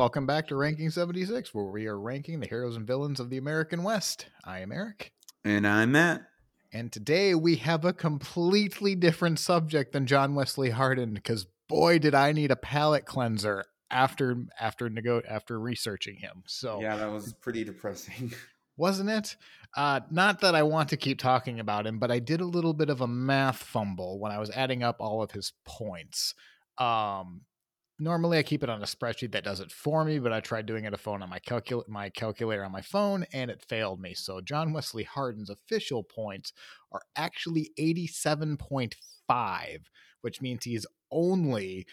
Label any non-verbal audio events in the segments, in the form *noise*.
Welcome back to Ranking 76, where we are ranking the heroes and villains of the American West. I am Eric. And I'm Matt. And today we have a completely different subject than John Wesley Hardin, because boy, did I need a palate cleanser after after nego- after researching him. So Yeah, that was pretty depressing. *laughs* wasn't it? Uh, not that I want to keep talking about him, but I did a little bit of a math fumble when I was adding up all of his points. Um, normally I keep it on a spreadsheet that does it for me, but I tried doing it a phone on my calcul- my calculator on my phone and it failed me. So John Wesley Hardin's official points are actually 87.5, which means he's only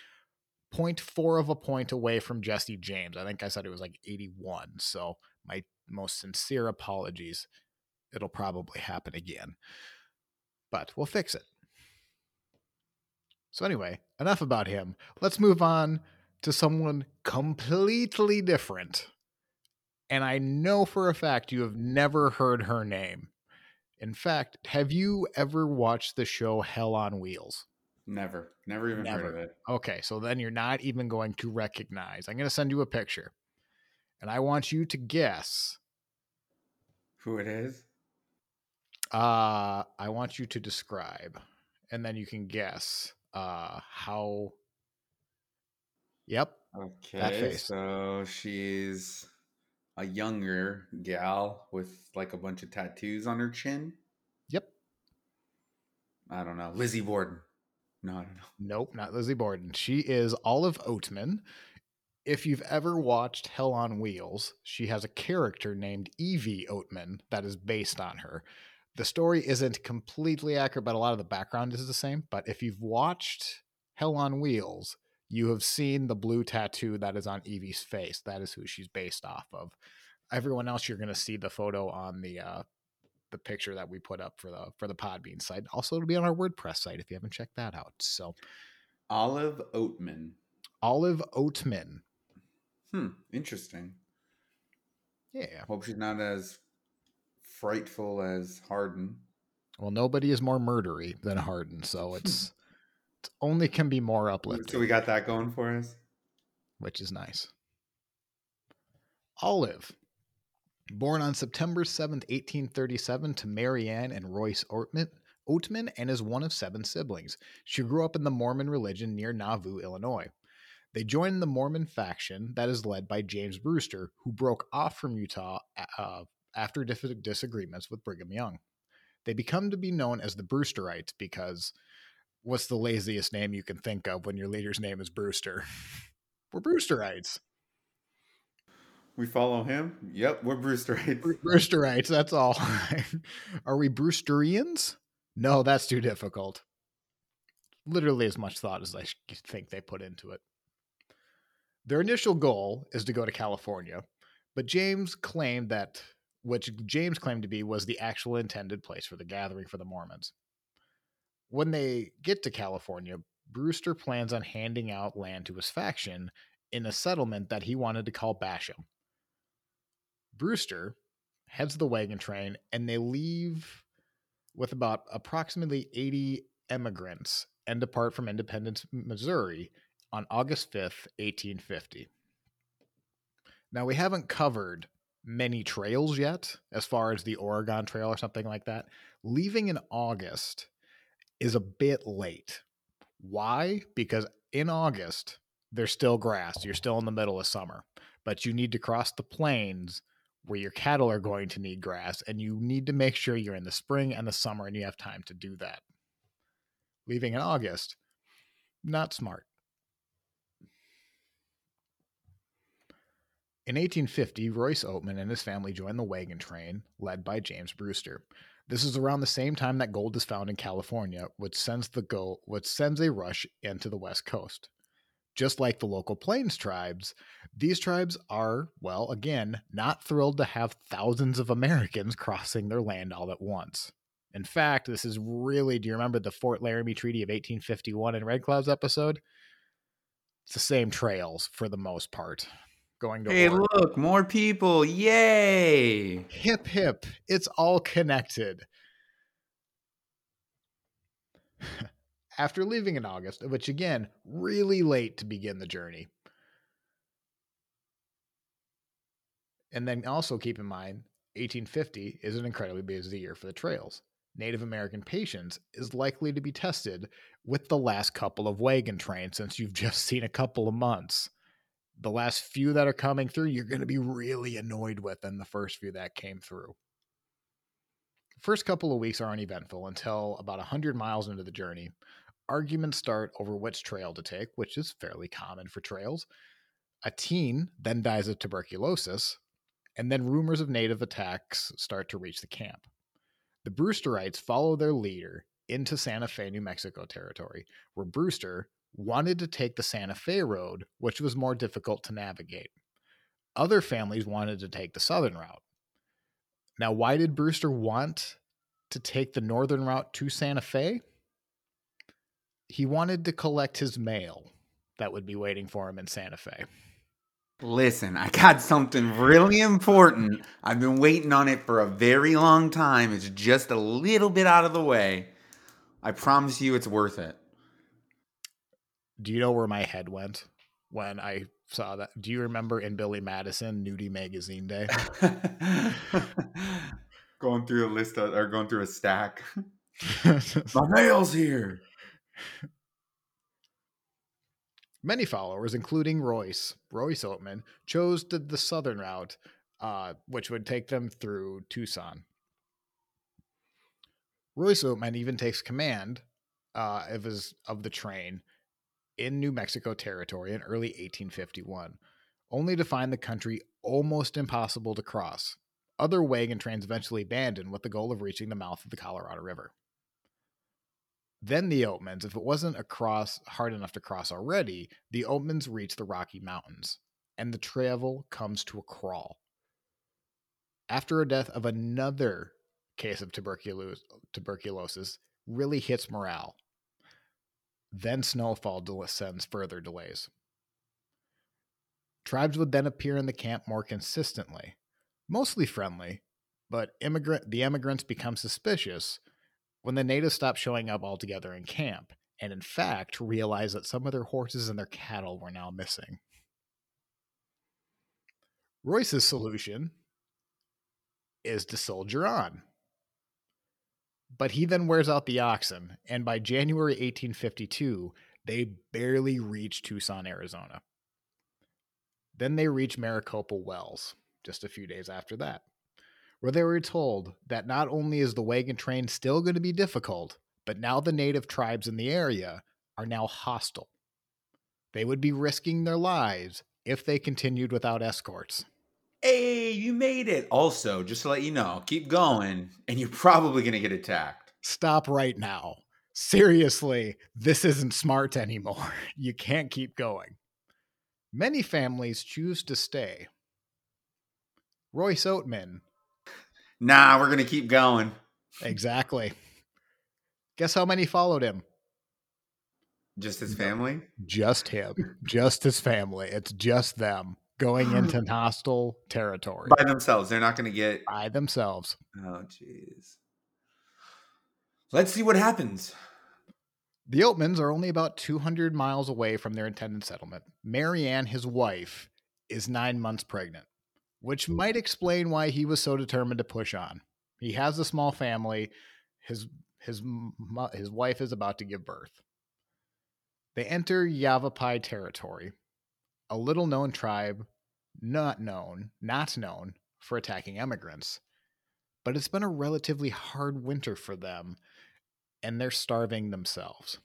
0.4 of a point away from Jesse James. I think I said it was like 81. So my most sincere apologies. It'll probably happen again. But we'll fix it. So, anyway, enough about him. Let's move on to someone completely different. And I know for a fact you have never heard her name. In fact, have you ever watched the show Hell on Wheels? Never. Never even heard of it. Okay, so then you're not even going to recognize. I'm going to send you a picture. And I want you to guess. Who it is? Uh, I want you to describe. And then you can guess uh how Yep. Okay. So she's a younger gal with like a bunch of tattoos on her chin. Yep. I don't know. Lizzie Borden. No, I don't know. Nope, not Lizzie Borden. She is Olive Oatman. If you've ever watched Hell on Wheels, she has a character named Evie Oatman that is based on her. The story isn't completely accurate, but a lot of the background is the same. But if you've watched Hell on Wheels, you have seen the blue tattoo that is on Evie's face. That is who she's based off of. Everyone else, you're going to see the photo on the uh, the picture that we put up for the for the Podbean site. Also, it'll be on our WordPress site if you haven't checked that out. So, Olive Oatman. Olive Oatman. Hmm. Interesting. Yeah. Hope she's not as frightful as Hardin. Well, nobody is more murdery than Hardin, so *laughs* it's it only can be more uplifting. So we got that going for us. which is nice. Olive, born on September 7th, 1837, to Marianne and Royce Oatman, Oatman, and is one of seven siblings. She grew up in the Mormon religion near Nauvoo, Illinois. They joined the Mormon faction that is led by James Brewster, who broke off from Utah uh, after disagreements with Brigham Young. They become to be known as the Brewsterites because what's the laziest name you can think of when your leader's name is Brewster? *laughs* We're Brewsterites. We follow him. Yep, we're Brewsterites. Bre- Brewsterites, that's all. *laughs* Are we Brewsterians? No, that's too difficult. Literally as much thought as I think they put into it. Their initial goal is to go to California, but James claimed that, which James claimed to be, was the actual intended place for the gathering for the Mormons. When they get to California, Brewster plans on handing out land to his faction in a settlement that he wanted to call Bashan. Brewster heads the wagon train and they leave with about approximately 80 emigrants and depart from Independence, Missouri on August 5th, 1850. Now, we haven't covered many trails yet, as far as the Oregon Trail or something like that. Leaving in August is a bit late. Why? Because in August, there's still grass. You're still in the middle of summer, but you need to cross the plains where your cattle are going to need grass, and you need to make sure you're in the spring and the summer and you have time to do that. Leaving in August, not smart. In 1850, Royce Oatman and his family joined the wagon train led by James Brewster. This is around the same time that gold is found in California, which sends the go which sends a rush into the west coast. Just like the local plains tribes, these tribes are, well, again, not thrilled to have thousands of Americans crossing their land all at once. In fact, this is really, do you remember the Fort Laramie Treaty of 1851 in Red Cloud's episode? It's the same trails for the most part. Going to Hey, Oregon. look, more people. Yay! hip hip it's all connected *sighs* after leaving in august which again really late to begin the journey And then also keep in mind, 1850 is an incredibly busy year for the trails. Native American patience is likely to be tested with the last couple of wagon trains since you've just seen a couple of months. The last few that are coming through, you're going to be really annoyed with than the first few that came through. First couple of weeks are uneventful until about 100 miles into the journey. Arguments start over which trail to take, which is fairly common for trails. A teen then dies of tuberculosis, and then rumors of native attacks start to reach the camp. The Brewsterites follow their leader into Santa Fe, New Mexico territory, where Brewster wanted to take the Santa Fe road, which was more difficult to navigate. Other families wanted to take the southern route. Now, why did Brewster want to take the northern route to Santa Fe? He wanted to collect his mail that would be waiting for him in Santa Fe. Listen, I got something really important. I've been waiting on it for a very long time. It's just a little bit out of the way. I promise you it's worth it. Do you know where my head went when I saw that? Do you remember in Billy Madison, Nudie Magazine Day? *laughs* going through a list of, or going through a stack. *laughs* My mail's here. Many followers, including Royce, Royce Oatman, chose the, the southern route, uh, which would take them through Tucson. Royce Oatman even takes command uh, of his of the train in New Mexico territory in early 1851, only to find the country almost impossible to cross. Other wagon trains eventually abandoned with the goal of reaching the mouth of the Colorado River. Then the Oatmans, if it wasn't across hard enough to cross already, the Oatmans reach the Rocky Mountains, and the travel comes to a crawl. After a death of another case of tuberculosis, tuberculosis really hits morale. Then snowfall sends further delays. Tribes would then appear in the camp more consistently, mostly friendly, but immigrant the immigrants become suspicious when the natives stop showing up altogether in camp, and in fact realize that some of their horses and their cattle were now missing. Royce's solution is to soldier on. But he then wears out the oxen, and by January 1852, they barely reach Tucson, Arizona. Then they reach Maricopa Wells just a few days after that where they were told that not only is the wagon train still going to be difficult, but now the native tribes in the area are now hostile. They would be risking their lives if they continued without escorts. Hey, you made it. Also, just to let you know, keep going, and you're probably going to get attacked. Stop right now. Seriously, this isn't smart anymore. *laughs* You can't keep going. Many families choose to stay. Royce Oatman Nah, we're gonna keep going. Exactly. Guess how many followed him? Just his family? Just him. just his family. It's just them going *gasps* into hostile territory. By themselves. They're not gonna get by themselves. Oh jeez. Let's see what happens. The Oatmans are only about 200 miles away from their intended settlement. Marianne, his wife, is nine months pregnant which might explain why he was so determined to push on. He has a small family. His his his wife is about to give birth. They enter Yavapai territory, a little known tribe, not known, not known for attacking immigrants. But it's been a relatively hard winter for them, and they're starving themselves.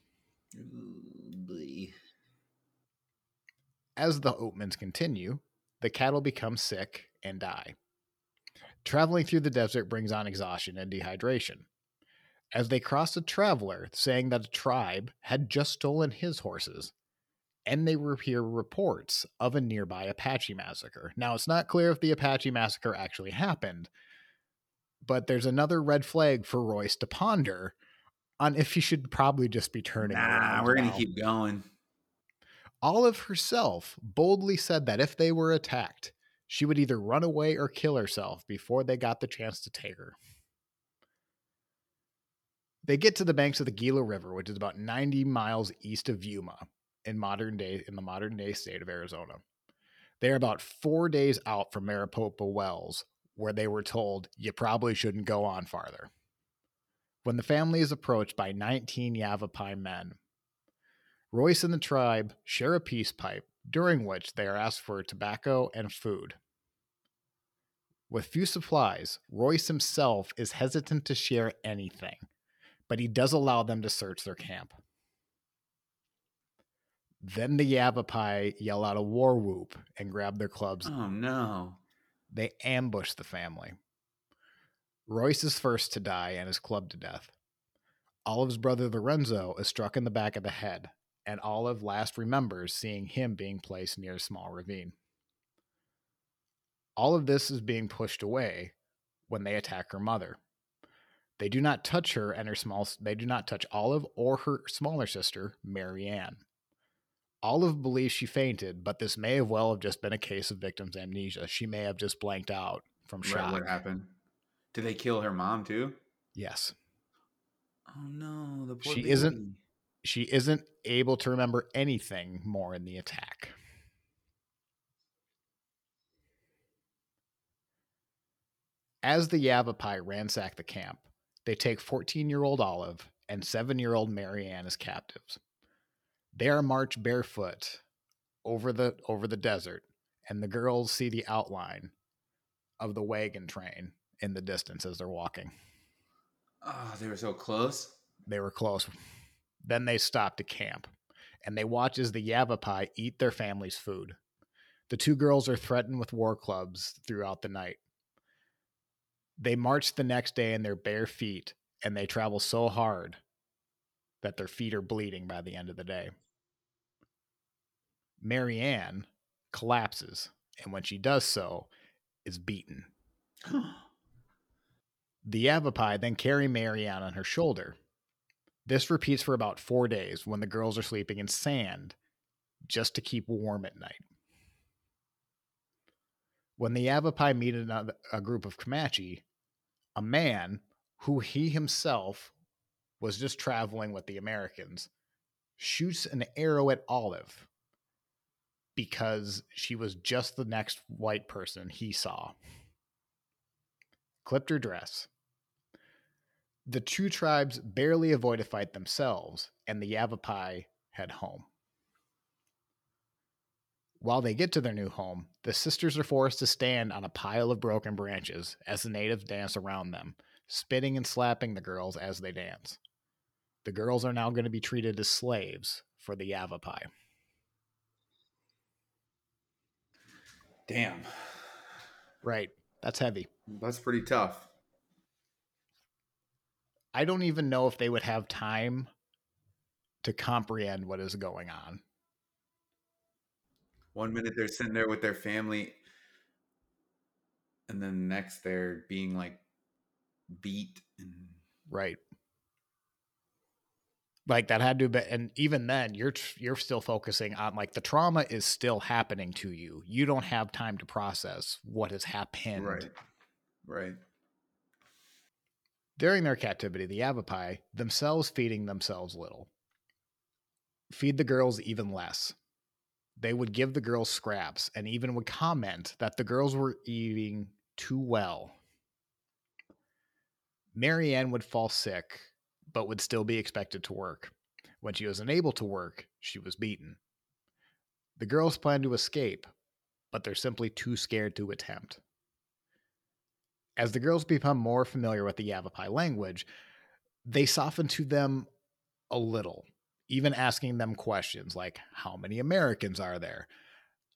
As the Oatmans continue, the cattle become sick and die. Traveling through the desert brings on exhaustion and dehydration. As they cross a traveler saying that a tribe had just stolen his horses, and they hear reports of a nearby Apache massacre. Now, it's not clear if the Apache massacre actually happened, but there's another red flag for Royce to ponder on if he should probably just be turning. Nah, we're going to keep going. Olive herself boldly said that if they were attacked, she would either run away or kill herself before they got the chance to take her. They get to the banks of the Gila River, which is about 90 miles east of Yuma in modern day in the modern day state of Arizona. They're about four days out from Maricopa Wells, where they were told you probably shouldn't go on farther. When the family is approached by 19 Yavapai men, Royce and the tribe share a peace pipe, during which they are asked for tobacco and food. With few supplies, Royce himself is hesitant to share anything, but he does allow them to search their camp. Then the Yavapai yell out a war whoop and grab their clubs. Oh no. They ambush the family. Royce is first to die and is clubbed to death. Olive's brother Lorenzo is struck in the back of the head, and Olive last remembers seeing him being placed near a small ravine. All of this is being pushed away when they attack her mother. They do not touch her and her small they do not touch Olive or her smaller sister, Mary Ann. Olive believes she fainted, but this may have well have just been a case of victim's amnesia. She may have just blanked out from Right, shock. what happened? Did they kill her mom too? Yes. Oh no, the poor She isn't- She isn't able to remember anything more in the attack. As the Yavapai ransack the camp, they take 14 year old Olive and 7 year old Marianne as captives. They are marched barefoot over the over the desert, and the girls see the outline of the wagon train in the distance as they're walking. Oh, they were so close. They were close. Then they stop to camp, and they watch as the Yavapai eat their family's food. The two girls are threatened with war clubs throughout the night. They march the next day in their bare feet, and they travel so hard that their feet are bleeding by the end of the day. Marianne collapses, and when she does so, is beaten. *gasps* The Yavapai then carry Marianne on her shoulder. This repeats for about four days when the girls are sleeping in sand just to keep warm at night. When the Yavapai meet another, a group of Comanche, a man who he himself was just traveling with the Americans shoots an arrow at Olive because she was just the next white person he saw. Clipped her dress. The two tribes barely avoid a fight themselves, and the Yavapai head home. While they get to their new home, the sisters are forced to stand on a pile of broken branches as the natives dance around them, spitting and slapping the girls as they dance. The girls are now going to be treated as slaves for the Yavapai. Damn, Right. That's heavy. that's pretty tough. I don't even know if they would have time to comprehend what is going on. One minute they're sitting there with their family, and then the next they're being like beat and Right. Like that had to be, and even then, you're you're still focusing on like the trauma is still happening to you. You don't have time to process what has happened. right, right. During their captivity, the Yavapai, themselves feeding themselves little, feed the girls even less. They would give the girls scraps and even would comment that the girls were eating too well. Marianne would fall sick, but would still be expected to work. When she was unable to work, she was beaten. The girls plan to escape, but they're simply too scared to attempt. As the girls become more familiar with the Yavapai language, they soften to them a little, even asking them questions like how many Americans are there?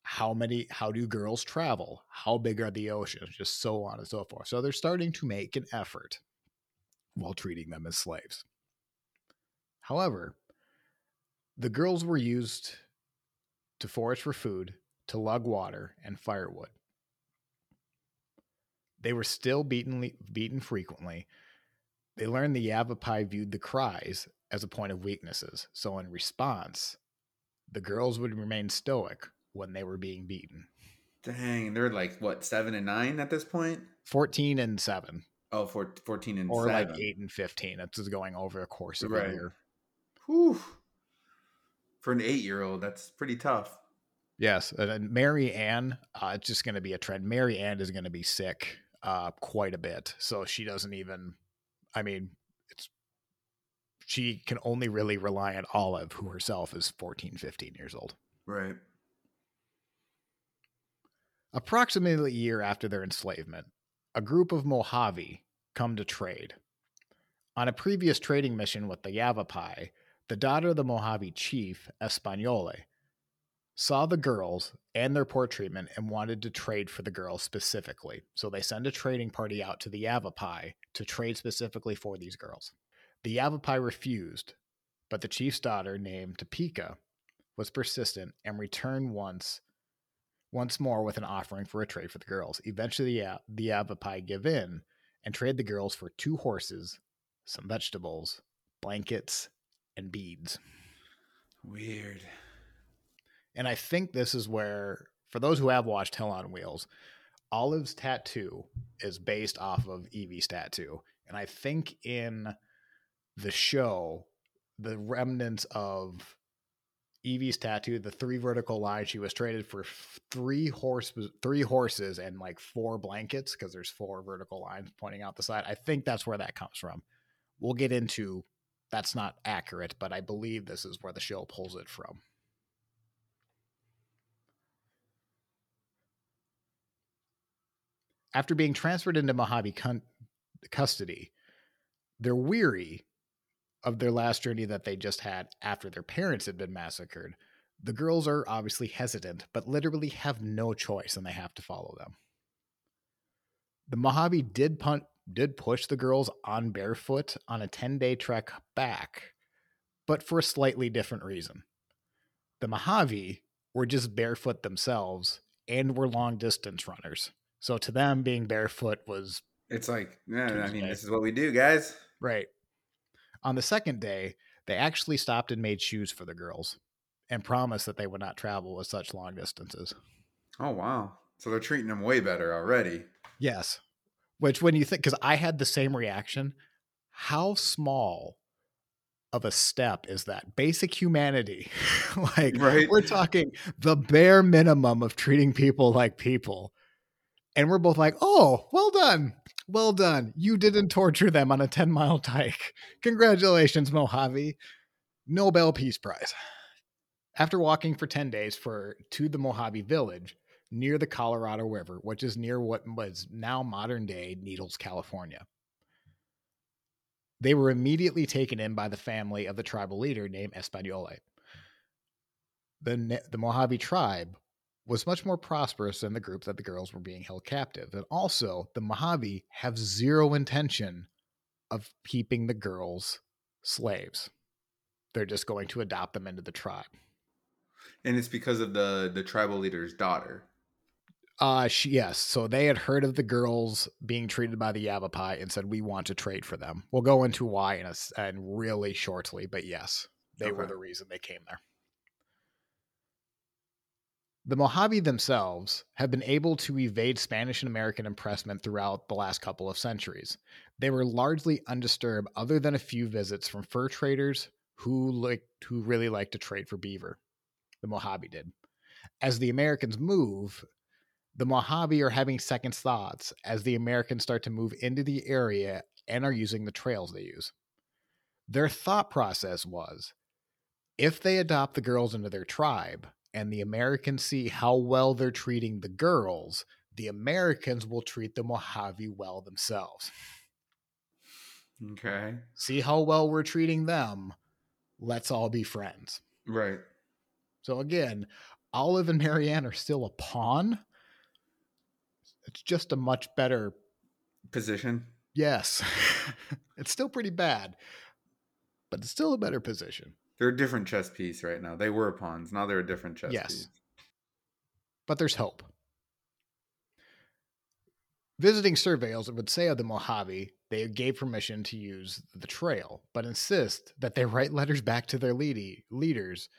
How many how do girls travel? How big are the oceans? Just so on and so forth. So they're starting to make an effort while treating them as slaves. However, the girls were used to forage for food, to lug water, and firewood. They were still beaten, beaten frequently. They learned the Yavapai viewed the cries as a point of weaknesses. So, in response, the girls would remain stoic when they were being beaten. Dang, they're like what seven and nine at this point. 14 and 7, Oh, four, 14 and or seven. like 8 and 15. It's just going over a course of Right. a year. Whew. For an eight-year-old, that's pretty tough. Yes, and Mary Ann, uh, it's just going to be a trend. Mary Ann is going to be sick uh, quite a bit, so she doesn't even. I mean, it's she can only really rely on Olive, who herself is 14, 15 years old. Right. Approximately a year after their enslavement, a group of Mojave come to trade. On a previous trading mission with the Yavapai, the daughter of the Mojave chief, Españole, saw the girls and their poor treatment and wanted to trade for the girls specifically. So they send a trading party out to the Yavapai to trade specifically for these girls. The Yavapai refused, but the chief's daughter, named Topeka, was persistent and returned once once more with an offering for a trade for the girls. Eventually, the, the Yavapai give in and trade the girls for two horses, some vegetables, blankets, and beads. Weird. And I think this is where, for those who have watched Hell on Wheels, Olive's tattoo is based off of Evie's tattoo. And I think in the show, the remnants of Evie's tattoo, the three vertical lines, she was traded for three horse, three horses, and like four blankets because there's four vertical lines pointing out the side. I think that's where that comes from. We'll get into that's not accurate, but I believe this is where the show pulls it from. After being transferred into Mojave custody, they're weary of their last journey that they just had after their parents had been massacred. The girls are obviously hesitant, but literally have no choice and they have to follow them. The Mojave did punt did push the girls on barefoot on a 10-day trek back, but for a slightly different reason. The Mojave were just barefoot themselves and were long distance runners. So to them being barefoot was It's like, yeah, I mean, this is what we do, guys. right. On the second day, they actually stopped and made shoes for the girls and promised that they would not travel with such long distances. Oh wow. So they're treating them way better already. Yes. Which, when you think, because I had the same reaction, how small of a step is that? Basic humanity. *laughs* like, Right. we're talking the bare minimum of treating people like people. And we're both like, oh, well done. Well done. You didn't torture them on a 10 mile hike. Congratulations, Mojave. Nobel Peace Prize. After walking for 10 days for to the Mojave village near the Colorado River, which is near what was now modern day Needles, California, they were immediately taken in by the family of the tribal leader named Españole. The, the Mojave tribe was much more prosperous than the group that the girls were being held captive. And also, the Mojave have zero intention of keeping the girls slaves. They're just going to adopt them into the tribe. And it's because of the the tribal leader's daughter. Uh, she, yes. So they had heard of the girls being treated by the Yavapai and said, "We want to trade for them." We'll go into why in a and really shortly, but yes, they were the reason they came there. The Mojave themselves have been able to evade Spanish and American impressment throughout the last couple of centuries. They were largely undisturbed, other than a few visits from fur traders who like who really liked to trade for beaver. The Mojave did. As the Americans move, the Mojave are having second thoughts as the Americans start to move into the area and are using the trails they use. Their thought process was if they adopt the girls into their tribe and the Americans see how well they're treating the girls, the Americans will treat the Mojave well themselves. Okay. See how well we're treating them. Let's all be friends. Right. So again, Olive and Marianne are still a pawn. It's just a much better Position. Yes. *laughs* it's still pretty bad, but it's still a better position. They're a different chess piece right now. They were pawns. Now they're a different chess Yes. piece. But there's hope. Visiting surveyors would say of the Mojave they gave permission to use the trail, but insist that they write letters back to their leady, leaders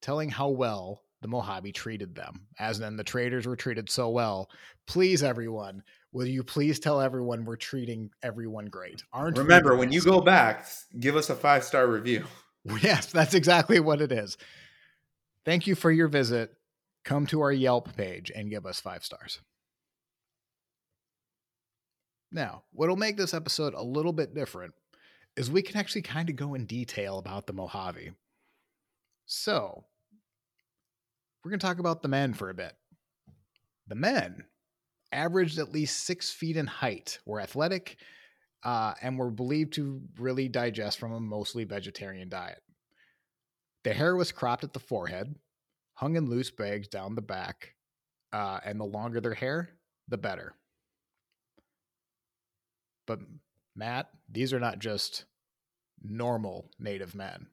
telling how well the Mojave treated them. As then the traders were treated so well. Please, everyone, will you please tell everyone we're treating everyone great? Aren't Remember, when you go back, give us a five star review. *laughs* Yes, that's exactly what it is. Thank you for your visit. come to our Yelp page and give us five stars. Now, what'll make this episode a little bit different is we can actually kind of go in detail about the Mojave. So, we're going to talk about the men for a bit. The men averaged at least six feet in height, were athletic, uh, and were believed to really digest from a mostly vegetarian diet. The hair was cropped at the forehead, hung in loose bags down the back, uh, and the longer their hair, the better. But Matt, these are not just normal native men.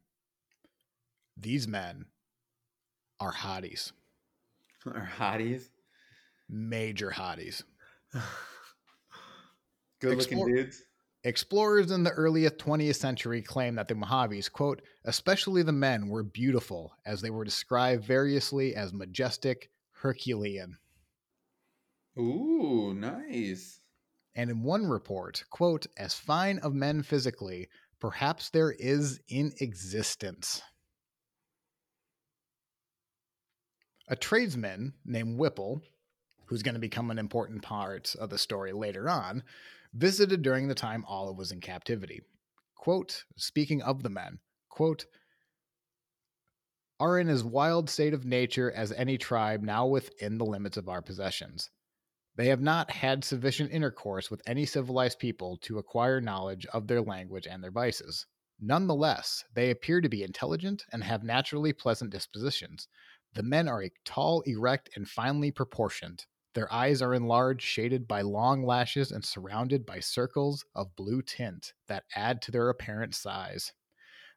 These men are hotties. *laughs* Are hotties? Major hotties. *laughs* Good looking dudes. Explorers in the early 20th century claimed that the Mojaves, quote, especially the men, were beautiful, as they were described variously as majestic, Herculean. Ooh, nice. And in one report, quote, as fine of men physically, perhaps there is in existence. A tradesman named Whipple, who's going to become an important part of the story later on, visited during the time Olive was in captivity. Quote, speaking of the men, quote, are in as wild state of nature as any tribe now within the limits of our possessions. They have not had sufficient intercourse with any civilized people to acquire knowledge of their language and their vices. Nonetheless, they appear to be intelligent and have naturally pleasant dispositions. The men are tall, erect, and finely proportioned. Their eyes are enlarged, shaded by long lashes, and surrounded by circles of blue tint that add to their apparent size.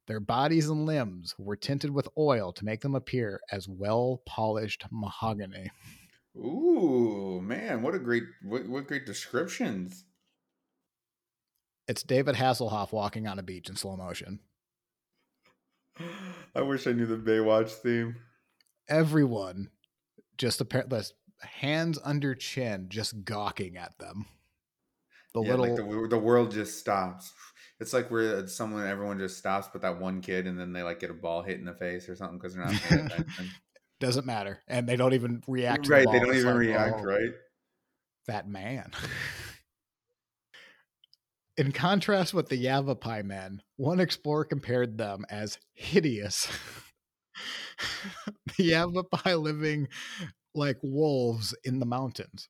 Their bodies and limbs were tinted with oil to make them appear as well polished mahogany. Ooh, man, what a great what, what great descriptions. It's David Hasselhoff walking on a beach in slow motion. I wish I knew the Baywatch theme. Everyone just apparently hands under chin, just gawking at them. The yeah, little like the, the world just stops. It's like where uh, someone, everyone just stops, but that one kid, and then they like get a ball hit in the face or something because they're not paying attention. *laughs* doesn't matter, and they don't even react. To right? the They don't even like, react. oh, Right? That man. *laughs* In contrast with the Yavapai men, one explorer compared them as hideous. *laughs* the Yavapai living like wolves in the mountains.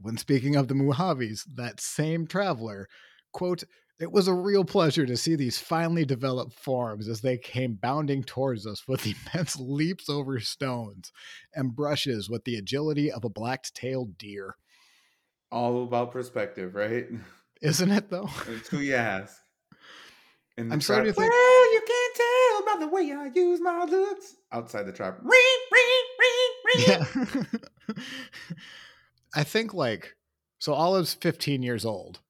When speaking of the Mojaves, that same traveler, quote, it was a real pleasure to see these finely developed forms as they came bounding towards us with *laughs* immense leaps over stones and brushes with the agility of a black tailed deer. All about perspective, right? *laughs* Isn't it though? It's who you ask. The I'm starting to think- Well, you can't tell by the way I use my looks. Outside the trap. Ring, ring. Yeah. *laughs* I think like so Olive's 15 years old.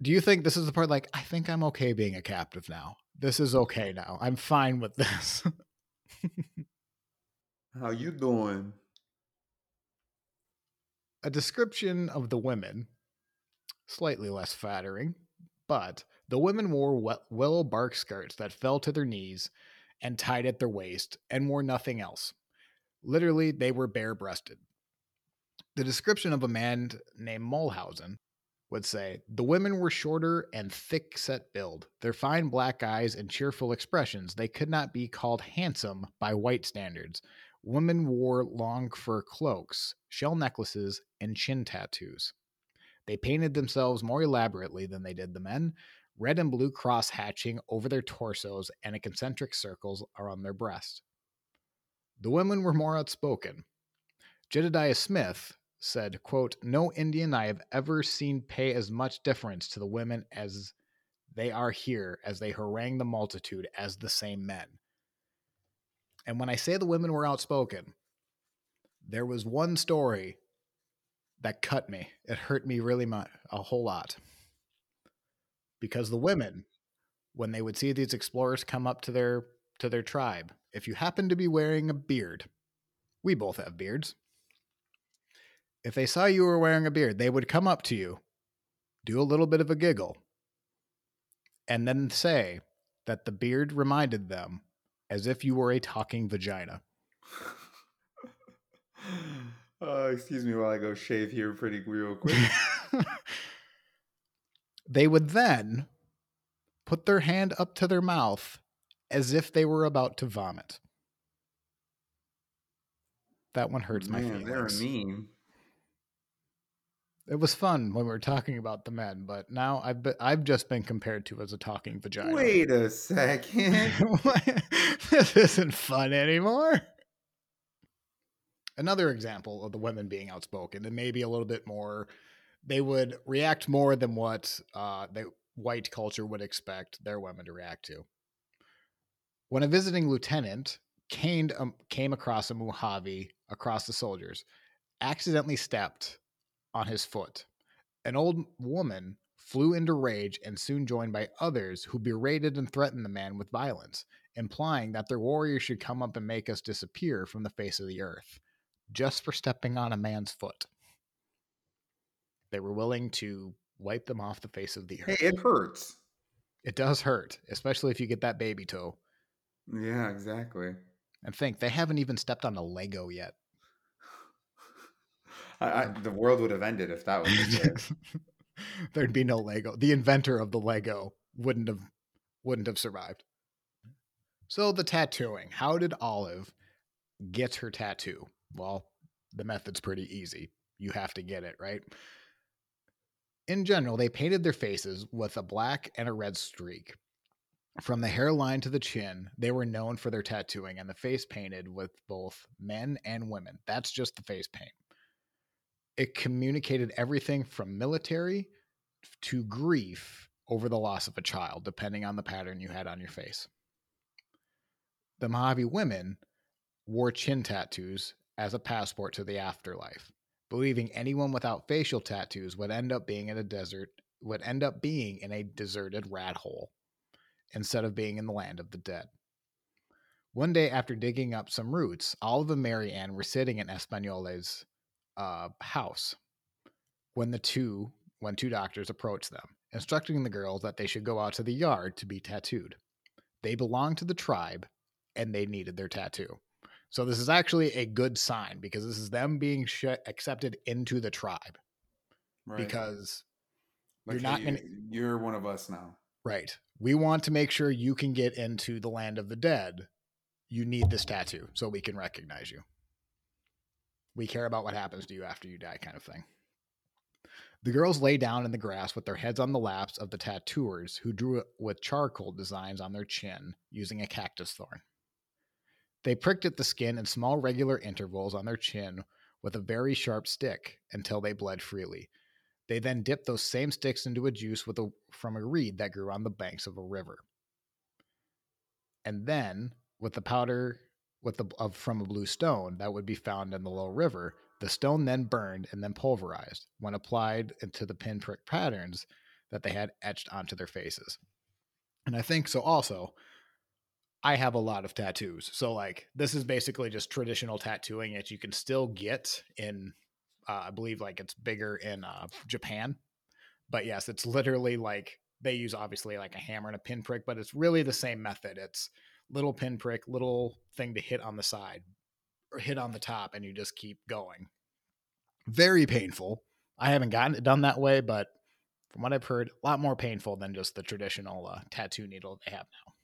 Do you think this is the part like I think I'm okay being a captive now? This is okay now. I'm fine with this. *laughs* How you doing? a description of the women, slightly less flattering, but the women wore we- willow bark skirts that fell to their knees and tied at their waist and wore nothing else. Literally, they were bare breasted. The description of a man named Möllhausen would say the women were shorter and thick set build. Their fine black eyes and cheerful expressions, they could not be called handsome by white standards. Women wore long fur cloaks, shell necklaces, and chin tattoos. They painted themselves more elaborately than they did the men, red and blue cross hatching over their torsos and a concentric circles around their breast. The women were more outspoken. Jedediah Smith said, quote, No Indian I have ever seen pay as much deference to the women as they are here as they harangue the multitude as the same men. And when I say the women were outspoken, there was one story that cut me. It hurt me really much, a whole lot. Because the women, when they would see these explorers come up to their to their tribe, if you happen to be wearing a beard, we both have beards. If they saw you were wearing a beard, they would come up to you, do a little bit of a giggle, and then say that the beard reminded them as if you were a talking vagina. *laughs* Uh, excuse me while I go shave here pretty real quick. *laughs* they would then put their hand up to their mouth as if they were about to vomit. That one hurts my Man, they're feelings. mean. It was fun when we were talking about the men, but now I've been, I've just been compared to as a talking vagina. Wait a second. *laughs* this isn't fun anymore. Another example of the women being outspoken and maybe a little bit more, they would react more than what uh, the white culture would expect their women to react to. When a visiting lieutenant caned, um, came across a Mojave across the soldiers, accidentally stepped on his foot. An old woman flew into rage and soon joined by others who berated and threatened the man with violence, implying that their warrior should come up and make us disappear from the face of the earth just for stepping on a man's foot. They were willing to wipe them off the face of the earth. Hey, it hurts. It does hurt, especially if you get that baby toe. Yeah, exactly. And think they haven't even stepped on a Lego yet. I, I, the world would have ended if that was the case. *laughs* There'd be no Lego. The inventor of the Lego wouldn't have wouldn't have survived. So the tattooing. How did Olive get her tattoo? Well, the method's pretty easy. You have to get it, right? In general, they painted their faces with a black and a red streak. From the hairline to the chin, they were known for their tattooing and the face painted with both men and women. That's just the face paint. It communicated everything from military to grief over the loss of a child, depending on the pattern you had on your face. The Mojave women wore chin tattoos as a passport to the afterlife, believing anyone without facial tattoos would end up being in a desert would end up being in a deserted rat hole instead of being in the land of the dead. One day after digging up some roots, Olive and Mary Ann were sitting in Espanole's uh, house when the two when two doctors approached them, instructing the girls that they should go out to the yard to be tattooed. They belonged to the tribe and they needed their tattoo. So this is actually a good sign because this is them being sh- accepted into the tribe Right. because Like, you're not hey, gonna- You're one of us now. right, we want to make sure you can get into the land of the dead. You need this tattoo so we can recognize you. We care about what happens to you after you die, kind of thing. The girls lay down in the grass with their heads on the laps of the tattooers who drew it with charcoal designs on their chin using a cactus thorn. They pricked at the skin in small regular intervals on their chin with a very sharp stick until they bled freely. They then dipped those same sticks into a juice a, from a reed that grew on the banks of a river. And then, with the powder with the of, from a blue stone that would be found in the low river, the stone then burned and then pulverized when applied into the pinprick patterns that they had etched onto their faces. And I think so also I have a lot of tattoos. So like this is basically just traditional tattooing that you can still get in uh, I believe like it's bigger in uh, Japan. But yes, it's literally like they use obviously like a hammer and a pinprick, but it's really the same method. It's little pinprick, little thing to hit on the side or hit on the top, and you just keep going. Very painful. I haven't gotten it done that way, but from what I've heard, a lot more painful than just the traditional uh, tattoo needle they have now.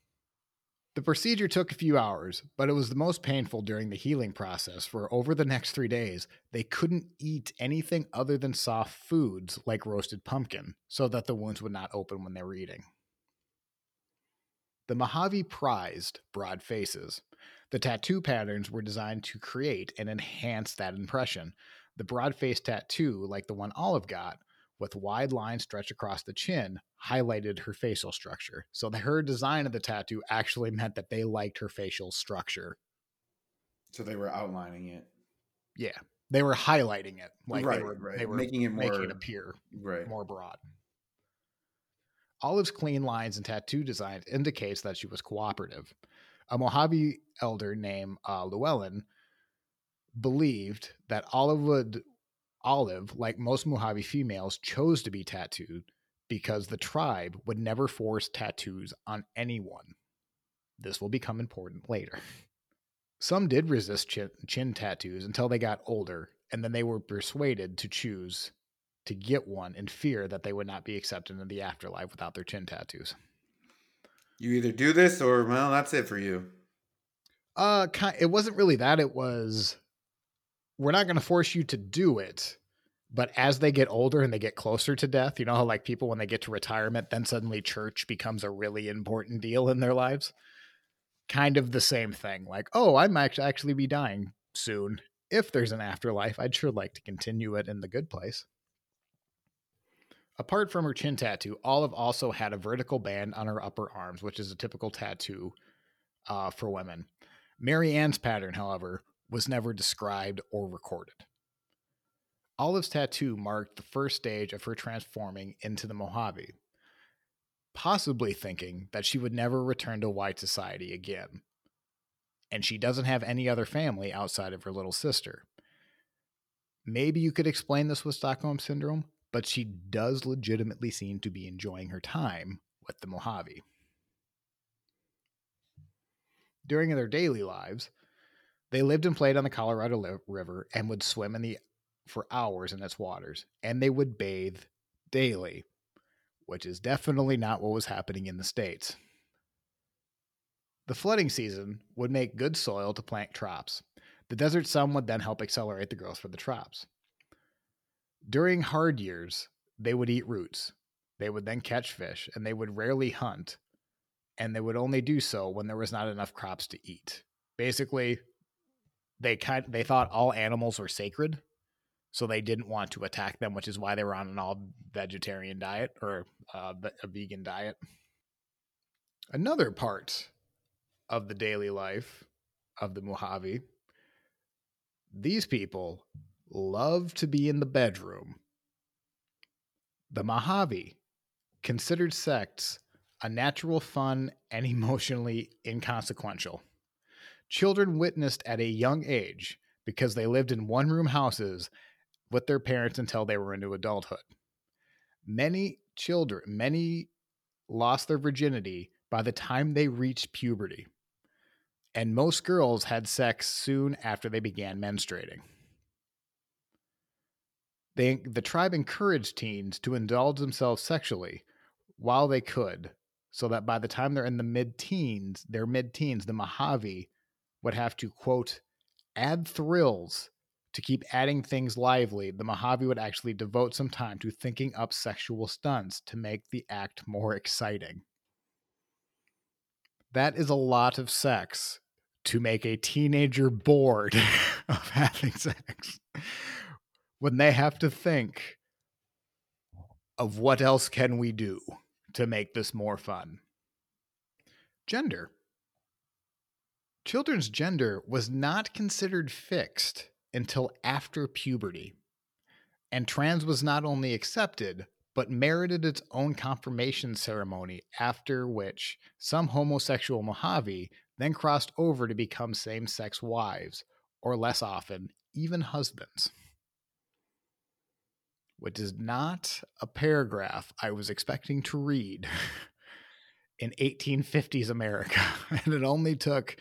The procedure took a few hours, but it was the most painful during the healing process, for over the next three days, they couldn't eat anything other than soft foods like roasted pumpkin, so that the wounds would not open when they were eating. The Mojave prized broad faces. The tattoo patterns were designed to create and enhance that impression. The broad face tattoo, like the one Olive got, with wide lines stretched across the chin, highlighted her facial structure. So the, her design of the tattoo actually meant that they liked her facial structure. So they were outlining it. Yeah, they were highlighting it, like right, they were, right. they were making it more making it appear right. more broad. Olive's clean lines and tattoo design indicates that she was cooperative. A Mojave elder named uh, Llewellyn believed that Olive would Olive, like most Mojave females, chose to be tattooed because the tribe would never force tattoos on anyone. This will become important later. Some did resist chin, chin tattoos until they got older, and then they were persuaded to choose to get one in fear that they would not be accepted in the afterlife without their chin tattoos. You either do this or well, that's it for you. Uh, it wasn't really that. It was we're not going to force you to do it, but as they get older and they get closer to death, you know how like people when they get to retirement, then suddenly church becomes a really important deal in their lives. Kind of the same thing. Like, oh, I might actually be dying soon. If there's an afterlife, I'd sure like to continue it in the good place. Apart from her chin tattoo, Olive also had a vertical band on her upper arms, which is a typical tattoo uh, for women. Mary Ann's pattern, however, was never described or recorded. Olive's tattoo marked the first stage of her transforming into the Mojave, possibly thinking that she would never return to white society again. And she doesn't have any other family outside of her little sister. Maybe you could explain this with Stockholm Syndrome, but she does legitimately seem to be enjoying her time with the Mojave. During their daily lives, they lived and played on the Colorado River and would swim in the for hours in its waters, and they would bathe daily, which is definitely not what was happening in the states. The flooding season would make good soil to plant crops. The desert sun would then help accelerate the growth for the crops. During hard years, they would eat roots. They would then catch fish, and they would rarely hunt, and they would only do so when there was not enough crops to eat. Basically, they kind they thought all animals were sacred, so they didn't want to attack them, which is why they were on an all vegetarian diet or uh, a vegan diet. Another part of the daily life of the Mojave, these people love to be in the bedroom. The Mojave considered sex a natural, fun, and *laughs* emotionally inconsequential. Children witnessed at a young age because they lived in one room houses with their parents until they were into adulthood. Many children, many lost their virginity by the time they reached puberty. And most girls had sex soon after they began menstruating. They, the tribe encouraged teens to indulge themselves sexually while they could, so that by the time they're in the mid teens, their mid teens, the Mojave would have to, quote, add thrills to keep adding things lively. The Mojave would actually devote some time to thinking up sexual stunts to make the act more exciting. That is a lot of sex to make a teenager bored *laughs* of having sex when they have to think of what else can we do to make this more fun. Gender. Children's gender was not considered fixed until after puberty, and trans was not only accepted, but merited its own confirmation ceremony, after which some homosexual Mojave then crossed over to become same sex wives, or less often, even husbands which is not a paragraph I was expecting to read *laughs* in 1850s America. *laughs* And it only took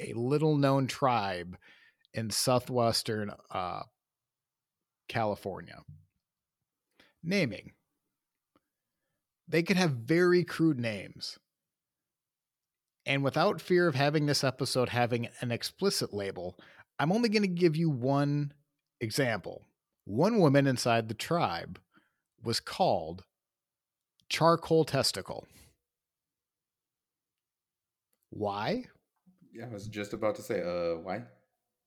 a little known tribe in southwestern uh, California. Naming. They could have very crude names. And without fear of having this episode having an explicit label, I'm only going to give you one example one woman inside the tribe was called Charcoal Testicle. Why? Yeah, I was just about to say, uh, why?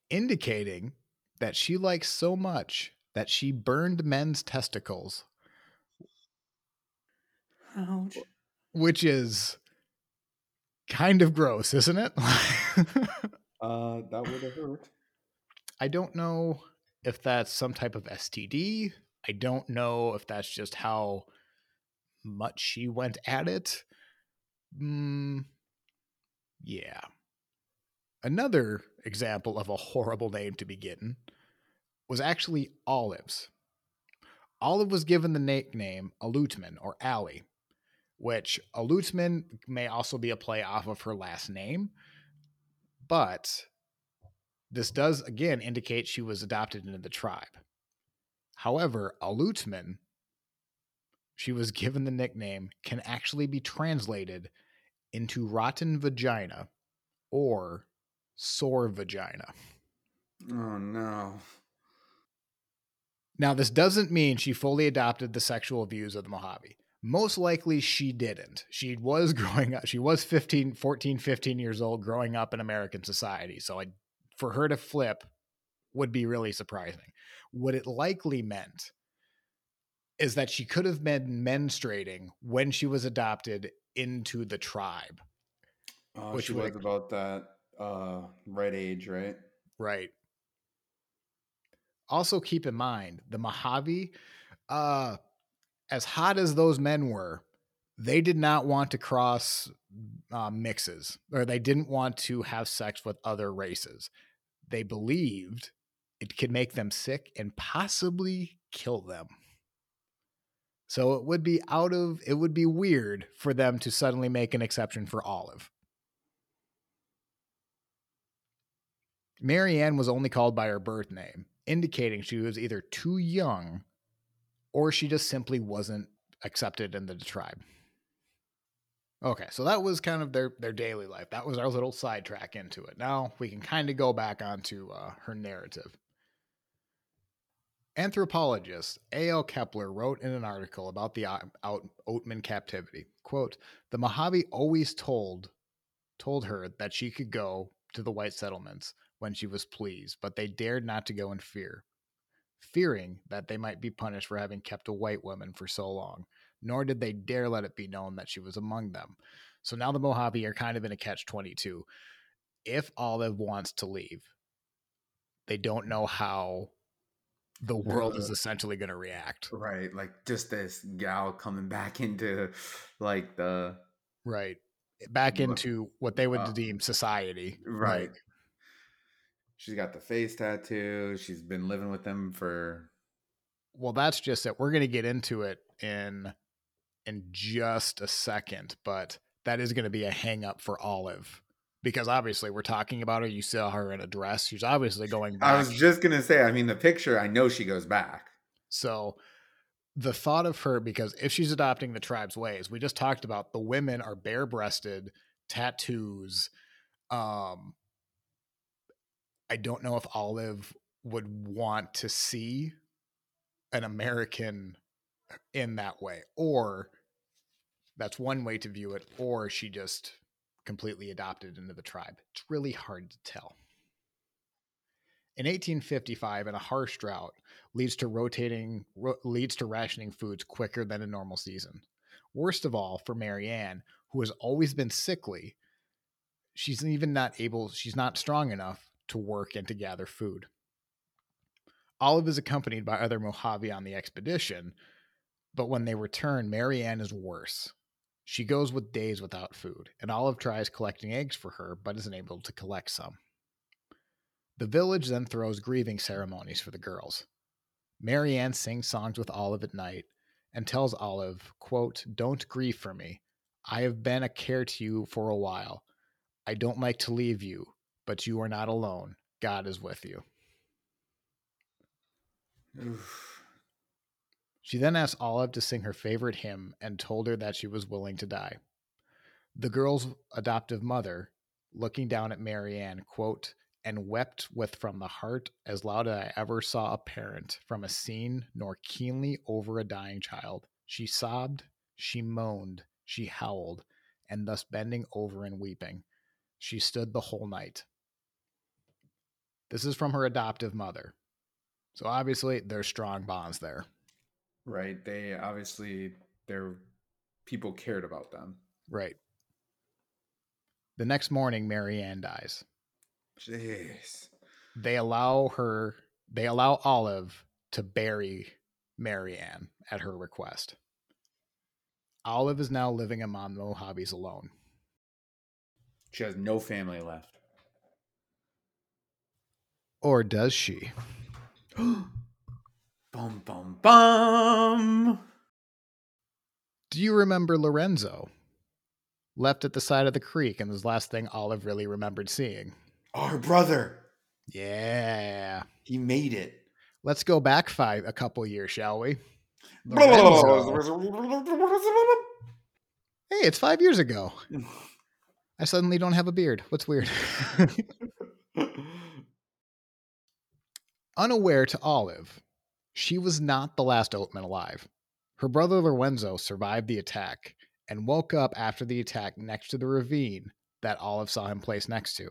Indicating that she likes so much that she burned men's testicles. Ouch. Which is kind of gross, isn't it? *laughs* uh, that would have hurt. I don't know if that's some type of STD. I don't know if that's just how much she went at it. Mm, yeah. Another example of a horrible name to be begin was actually Olives. Olive was given the nickname Alutman or Allie, which Alutman may also be a play off of her last name, but This does again indicate she was adopted into the tribe. However, Alutman, she was *laughs* given the nickname, can actually be translated into rotten vagina or sore vagina. Oh no. Now, this doesn't mean she fully adopted the sexual views of the Mojave. Most likely she didn't. She was *laughs* growing up, she was 15, 14, 15 years old growing up in American society. So I, for her to flip would be really surprising. What it likely meant is that she could have been menstruating when she was adopted into the tribe. Oh, Which she was about that uh right age, right? Right. Also, keep in mind the Mojave, uh, as hot as those men were, they did not want to cross uh, mixes or they didn't want to have sex with other races. They believed it could make them sick and possibly kill them. So it would be out of, it would be weird for them to suddenly make an exception for Olive. Mary Ann was only called by her birth name, indicating she was either too young or she just simply wasn't accepted in the tribe. Okay, so that was kind of their their daily life. That was our little sidetrack into it. Now we can kind of go back onto uh, her narrative. Anthropologist A.L. Kroeber wrote in an article about the Oatman captivity, quote, "The Mojave always told told her that she could go to the white settlements when she was pleased, but they dared not to go in fear, fearing that they might be punished for having kept a white woman for so long, nor did they dare let it be known that she was among them. So now the Mojave are kind of in a catch 22. If Olive wants to leave, they don't know how the world is essentially going to react. Right. Like just this gal coming back into like the Right. Back into what they would uh, deem society. right. Like, She's got the face tattoo. She's been living with them for well, that's just it. We're going to get into it in in just a second, but that is going to be a hang up for Olive because obviously we're talking about her. You saw her in a dress. She's obviously going back. I was just gonna say, I mean the picture, I know she goes back. So the thought of her, because if she's adopting the tribe's ways, we just talked about the women are bare breasted, tattoos. Um, I don't know if Olive would want to see an American in that way, or that's one way to view it, or she just completely adopted into the tribe. It's really hard to tell. In 1855, in a harsh drought, leads to rotating ro- leads to rationing foods quicker than a normal season. Worst of all for Mary Ann, who has always been sickly, she's even not able she's not strong enough to work and to gather food. Olive is accompanied by other Mojave on the expedition, but when they return, Mary Ann is worse. She goes with days without food, and Olive tries collecting eggs for her, but isn't able to collect some. The village then throws grieving ceremonies for the girls. Mary Ann sings songs with Olive at night and tells Olive, quote, Don't grieve for me. I have been a care to you for a while. I don't like to leave you, but you are not alone. God is with you. Oof. She then asked Olive to sing her favorite hymn and told her that she was willing to die. The girl's adoptive mother, looking down at Mary Ann, quote, and wept with from the heart as loud as I ever saw a parent from a scene nor keenly over a dying child. She sobbed, she moaned, she howled, and thus bending over and weeping, she stood the whole night. This is from her adoptive mother. So obviously there's strong bonds there. Right. They obviously their people cared about them. Right. The next morning, Mary Ann dies. Jeez. They allow her, they allow Olive to bury Mary Ann at her request. Olive is now living among the Mojaves alone. She has no family left. Or does she? *gasps* Bum bum bum. Do you remember Lorenzo? Left at the side of the creek and was the last thing Olive really remembered seeing. Oh, Our brother. Yeah. He made it. Let's go back five a couple years, shall we? Lorenzo. *laughs* Hey, it's five years ago. I suddenly don't have a beard. What's weird? *laughs* Unaware to Olive, she was not the last Oatman alive. Her brother Lorenzo survived the attack and woke up after the attack next to the ravine that Olive saw him place next to.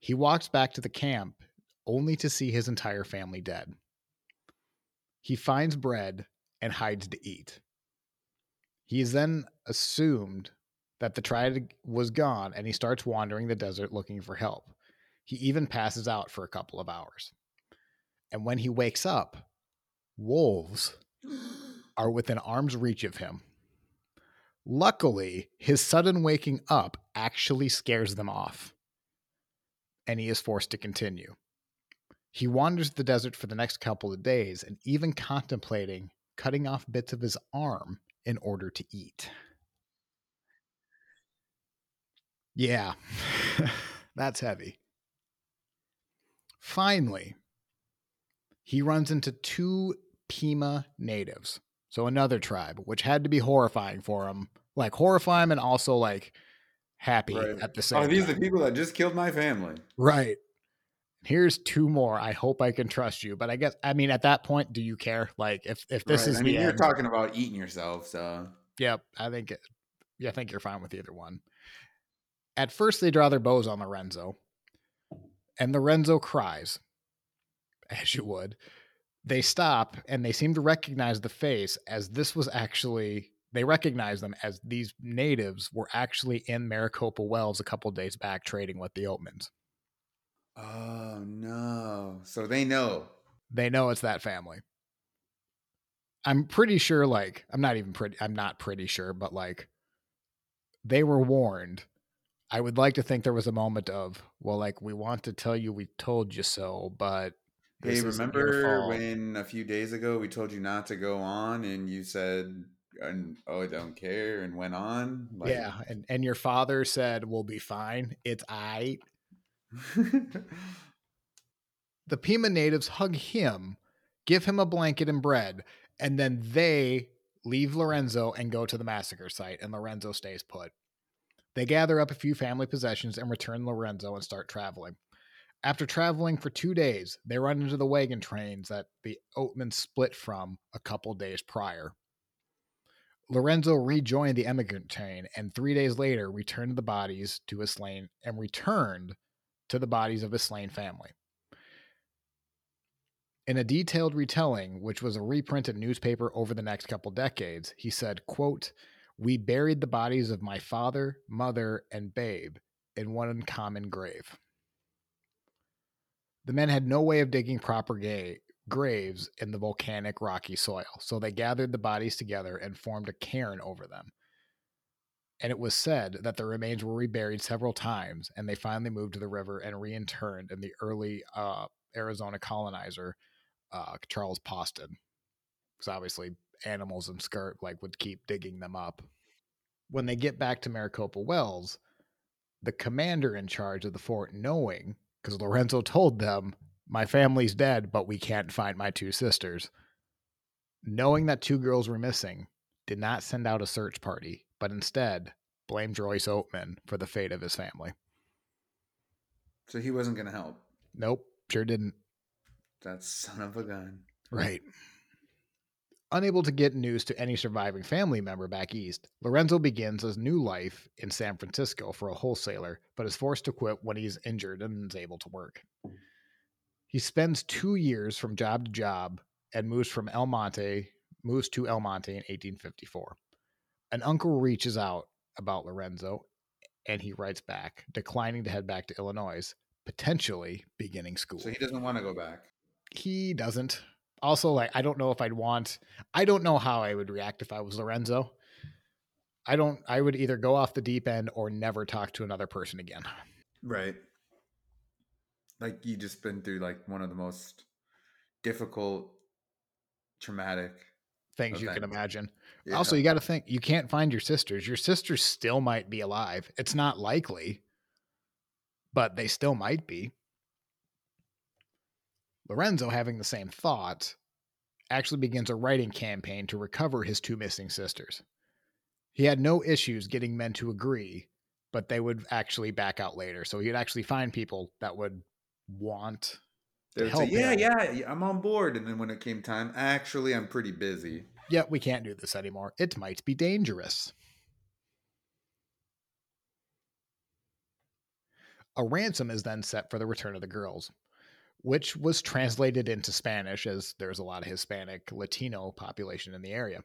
He walks back to the camp only to see his entire family dead. He finds bread and hides to eat. He is then assumed that the triad was gone and he starts wandering the desert looking for help. He even passes out for a couple of hours. And when he wakes up, wolves *gasps* are within arm's reach of him. Luckily, his sudden waking up actually scares them off, and he is forced to continue. He wanders the desert for the next couple of days and even contemplating cutting off bits of his arm in order to eat. Yeah, *laughs* that's heavy. Finally, he runs into two Pima natives. So another tribe, which had to be horrifying for him. Like horrifying and also like happy Right. at the oh, same Are these time. the people that just killed my family? Right. Here's two more. I hope I can trust you. But I guess I mean at that point, do you care? Like if if this Right, is I mean, you're end, talking about eating yourself, so Yep, I think it, yeah, I think you're fine with either one. At first, they draw their bows on Lorenzo, and Lorenzo cries, as you would. They stop and they seem to recognize the face as this was actually they recognize them as these natives were actually in Maricopa Wells a couple days back trading with the Oatmans. Oh no. So they know. They know it's that family. I'm pretty sure, like, I'm not even pretty, I'm not pretty sure, but like, they were warned. I would like to think there was a moment of, well, like, we want to tell you we told you so, but this isn't remember when a few days ago we told you not to go on and you said oh I don't care and went on? yeah, and and your father said we'll be fine. It's I. *laughs* The Pima natives hug him, give him a blanket and bread, and then they leave Lorenzo and go to the massacre site, and Lorenzo stays put. They gather up a few family possessions and return Lorenzo and start traveling. After traveling for two days, they run into the wagon trains that the Oatman split from a couple days prior. Lorenzo rejoined the emigrant train and three days later returned the bodies to his slain and returned to the bodies of his slain family. In a detailed retelling, which was a reprinted newspaper over the next couple decades, he said, quote, We buried the bodies of my father, mother, and babe in one common grave. The men had no way of digging proper graves in the volcanic rocky soil, so they gathered the bodies together and formed a cairn over them. And it was said that the remains were reburied several times, and they finally moved to the river and reinterred in the early uh, Arizona colonizer uh, Charles Poston, because obviously animals and skirt like would keep digging them up. When they get back to Maricopa Wells, the commander in charge of the fort, knowing because Lorenzo told them, "My family's dead, but we can't find my two sisters," knowing that two girls were missing, did not send out a search party, but instead blamed Royce Oatman for the fate of his family. so he wasn't gonna help. Nope, sure didn't. That son of a gun. Right. Unable to get news to any surviving family member back east, Lorenzo begins his new life in San Francisco for a wholesaler, but is forced to quit when he's injured and is able to work. He spends two years from job to job and moves from El Monte, moves to El Monte in 1854. An uncle reaches out about Lorenzo, and he writes back, declining to head back to Illinois, potentially beginning school So he doesn't want to go back. he doesn't. Also, like I don't know if I'd want. I don't know how I would react if I was Lorenzo. I don't. I would either go off the deep end or never talk to another person again. Right. Like you just been through like one of the most difficult, traumatic. Things you can imagine. Yeah. Also, you got to think you can't find your sisters. Your sisters still might be alive. It's not likely, but they still might be. Lorenzo, having the same thought, actually begins a writing campaign to recover his two missing sisters. He had no issues getting men to agree, but they would actually back out later. So he'd actually find people that would want They to would say, help yeah, yeah, yeah, I'm on board. And then when it came time, actually, I'm pretty busy. yeah, we can't do this anymore. It might be dangerous. A ransom is then set for the return of the girls, which was translated into Spanish as there's a lot of Hispanic Latino population in the area.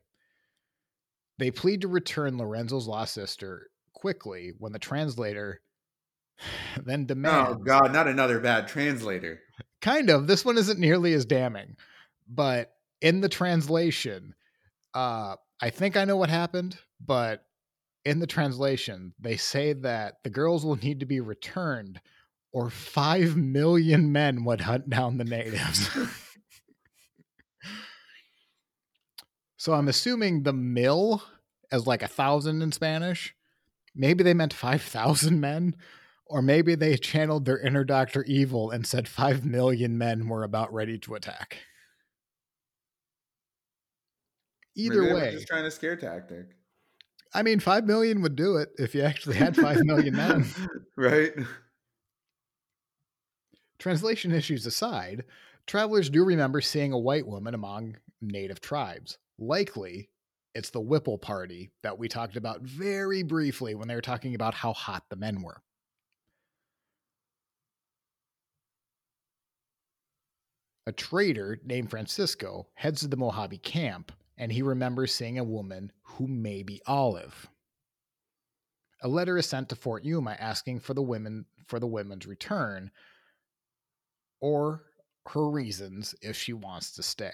They plead to return Lorenzo's lost sister quickly when the translator *sighs* then demands. Oh, God, not another bad translator. kind of this one isn't nearly as damning but in the translation uh i think i know what happened but in the translation they say that the girls will need to be returned or 5 million men would hunt down the natives *laughs* so i'm assuming the mill as like a thousand in spanish maybe they meant 5000 men or maybe they channeled their inner Doctor Evil and said 5 million men were about ready to attack. Either Maybe way, just trying a scare tactic. I mean, 5 million would do it if you actually had 5 million men. *laughs* right? Translation issues aside, travelers do remember seeing a white woman among native tribes. Likely, it's the Whipple party that we talked about very briefly when they were talking about how hot the men were. A trader named Francisco heads to the Mojave camp and he remembers seeing a woman who may be Olive. A letter is sent to Fort Yuma asking for the women for the women's return or her reasons if she wants to stay.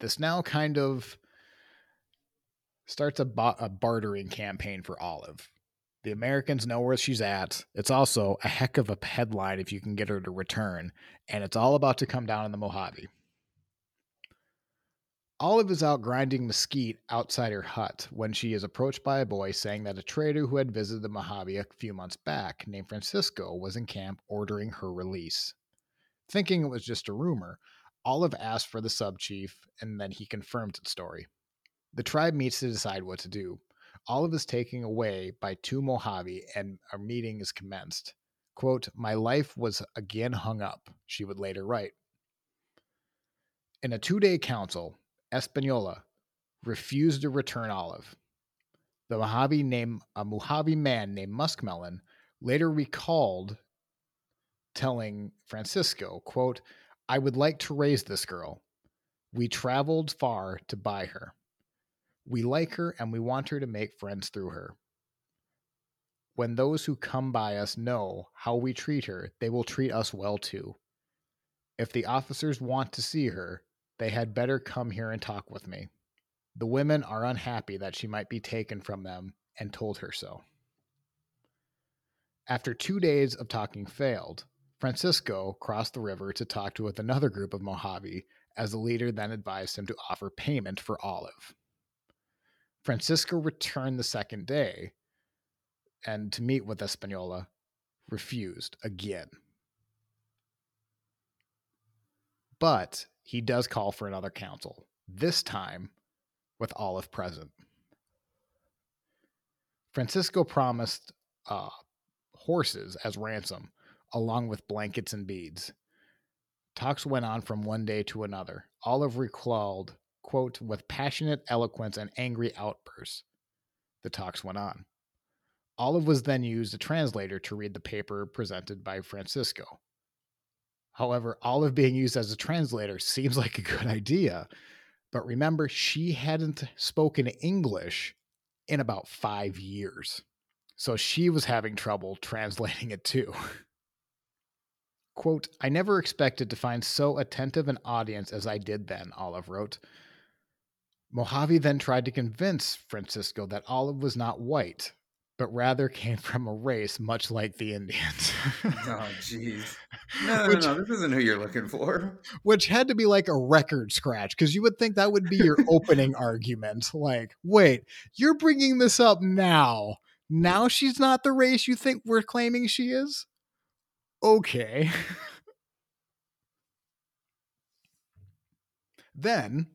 This now kind of starts a, ba- a bartering campaign for Olive. The Americans know where she's at. It's also a heck of a headline if you can get her to return, and it's all about to come down in the Mojave. Olive is out grinding mesquite outside her hut when she is approached by a boy saying that a trader who had visited the Mojave a few months back, named Francisco, was in camp ordering her release. Thinking it was just a rumor, Olive asked for the sub chief and then he confirmed its story. The tribe meets to decide what to do. Olive is taken away by two Mojave and a meeting is commenced. Quote, My life was again hung up, she would later write. In a two day council, Espanola refused to return Olive. The Mojave named a Mojave man named Muskmelon later recalled telling Francisco, quote, I would like to raise this girl. We traveled far to buy her. We like her and we want her to make friends through her. When those who come by us know how we treat her, they will treat us well too. If the officers want to see her, they had better come here and talk with me. The women are unhappy that she might be taken from them and told her so. After two days of talking failed, Francisco crossed the river to talk to with another group of Mojave, as the leader then advised him to offer payment for Olive. Francisco returned the second day and to meet with Espanola refused again. But he does call for another council, this time with Olive present. Francisco promised uh, horses as ransom, along with blankets and beads. Talks went on from one day to another. Olive recalled, quote, with passionate eloquence and angry outbursts. The talks went on. Olive was then used a translator to read the paper presented by Francisco. However, Olive being used as a translator seems like a good idea. But remember, she hadn't spoken English in about five years. So she was having trouble translating it too. *laughs* Quote, I never expected to find so attentive an audience as I did then, Olive wrote. Mojave then tried to convince Francisco that Olive was not white, but rather came from a race much like the Indians. Oh, jeez. No, no, Which- no. This isn't who you're looking for. Which had to be like a record scratch because you would think that would be your opening argument. Like, wait, you're bringing this up now. Now she's not the race you think we're claiming she is? Okay. Then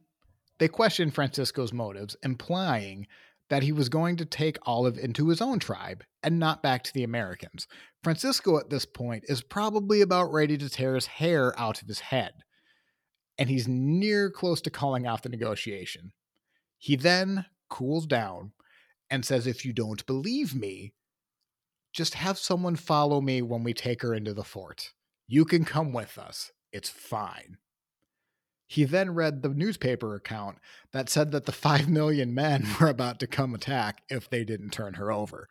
they questioned Francisco's motives, implying that he was going to take Olive into his own tribe and not back to the Americans. Francisco, at this point, is probably about ready to tear his hair out of his head, and he's near close to calling off the negotiation. He then cools down and says, If you don't believe me, just have someone follow me when we take her into the fort. You can come with us. It's fine. He then read the newspaper account that said that the *laughs* 5 million men *laughs* were about to come attack if they didn't turn her over.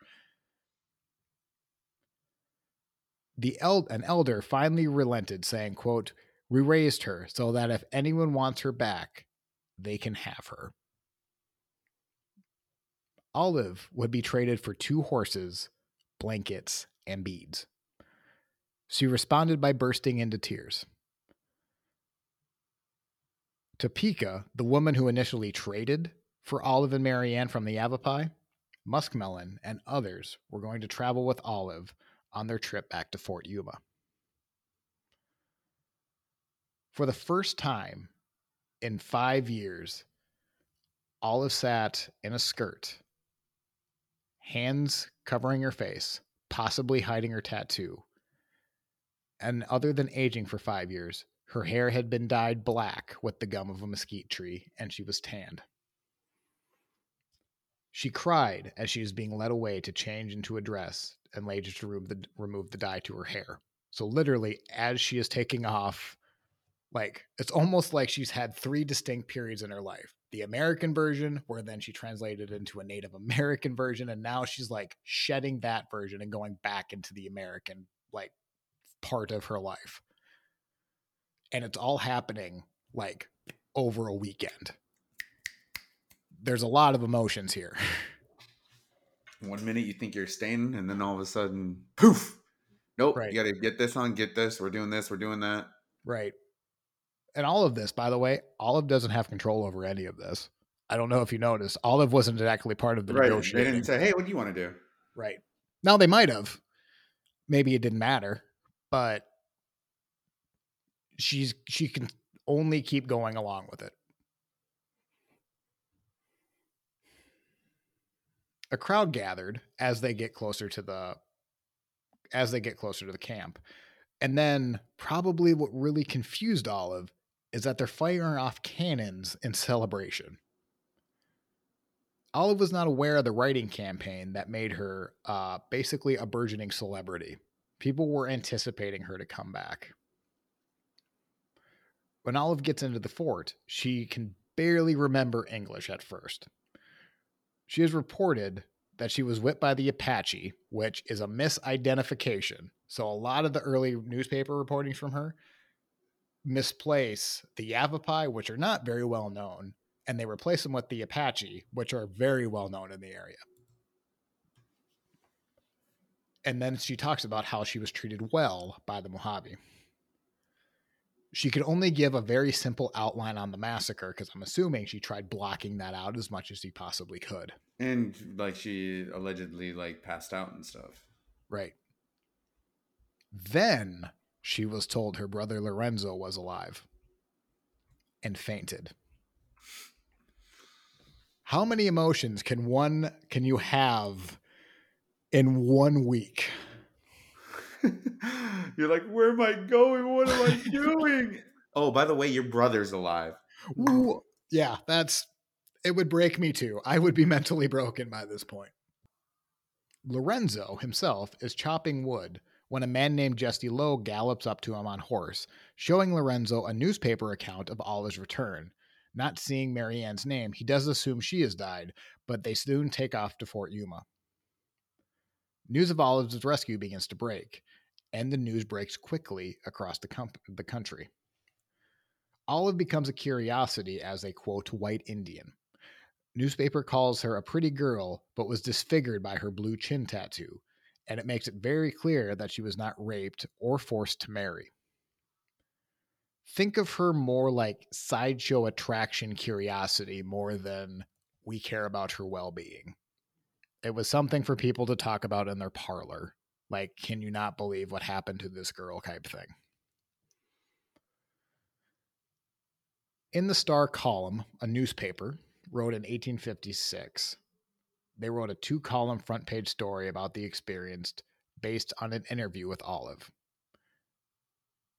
The el- an elder finally relented, saying, quote, We raised her so that if anyone wants her back, they can have her. Olive would be traded for two horses, blankets, and beads. She responded by bursting into tears. Topeka, the woman who initially traded for Olive and Mary Ann from the Yavapai, Muskmelon, and others were going to travel with Olive on their trip back to Fort Yuma. For the first time in five years, Olive sat in a skirt, hands covering her face, possibly hiding her tattoo. And other than aging for five years, her hair had been dyed black with the gum of a mesquite tree, and she was tanned. She cried as she was being led away to change into a dress and later to remove the, remove the dye to her hair. So, literally, as she is taking off, like, it's almost like she's had three distinct periods in her life the American version, where then she translated into a Native American version, and now she's like shedding that version and going back into the American, like, part of her life and it's all happening like over a weekend. There's a lot of emotions here. *laughs* One minute you think you're staying, and then all of a sudden, poof! Nope. Right. You got to get this on, get this. We're doing this. We're doing that. Right. And all of this, by the way, Olive doesn't have control over any of this. I don't know if you noticed. Olive wasn't exactly part of the right. They negotiating. didn't say, "Hey, what do you want to do?" Right. Now they might have. Maybe it didn't matter, but she's she can only keep going along with it. A crowd gathered as they get closer to the as they get closer to the camp. And then probably what really confused Olive is that they're firing off cannons in celebration. Olive was not aware of the writing campaign that made her uh, basically a burgeoning celebrity. People were anticipating her to come back. When Olive gets into the fort, she can barely remember English at first. She has reported that she was whipped by the Apache, which is a misidentification. So a lot of the early newspaper reportings from her misplace the Yavapai, which are not very well known, and they replace them with the Apache, which are very well known in the area. And then she talks about how she was treated well by the Mojave she could only give a very simple outline on the massacre because I'm assuming she tried blocking that out as much as she possibly could. And like she allegedly like passed out and stuff. Right. Then she was told her brother Lorenzo was alive and fainted. How many emotions can one can you have in one week? *laughs* You're like, where am I going? What am I *laughs* doing? oh, by the way, your brother's alive. Ooh, yeah, that's it would break me too. I would be mentally broken by this point. Lorenzo himself is chopping wood when a man named Jesse Lowe gallops up to him on horse, showing Lorenzo a newspaper account of Olive's return. Not seeing Mary Ann's name, he does assume she has died, but they soon take off to Fort Yuma. News of Olive's rescue begins to break and the news breaks quickly across the, com- the country. Olive becomes a curiosity as a quote, white Indian. Newspaper calls her a pretty girl, but was disfigured by her blue chin tattoo, and it makes it very clear that she was not raped or forced to marry. Think of her more like sideshow attraction curiosity more than we care about her well being. It was something for people to talk about in their parlor, like, can you not believe what happened to this girl type thing? In the Star column, a newspaper wrote in 1856, they wrote a two column front page story about the experience based on an interview with Olive.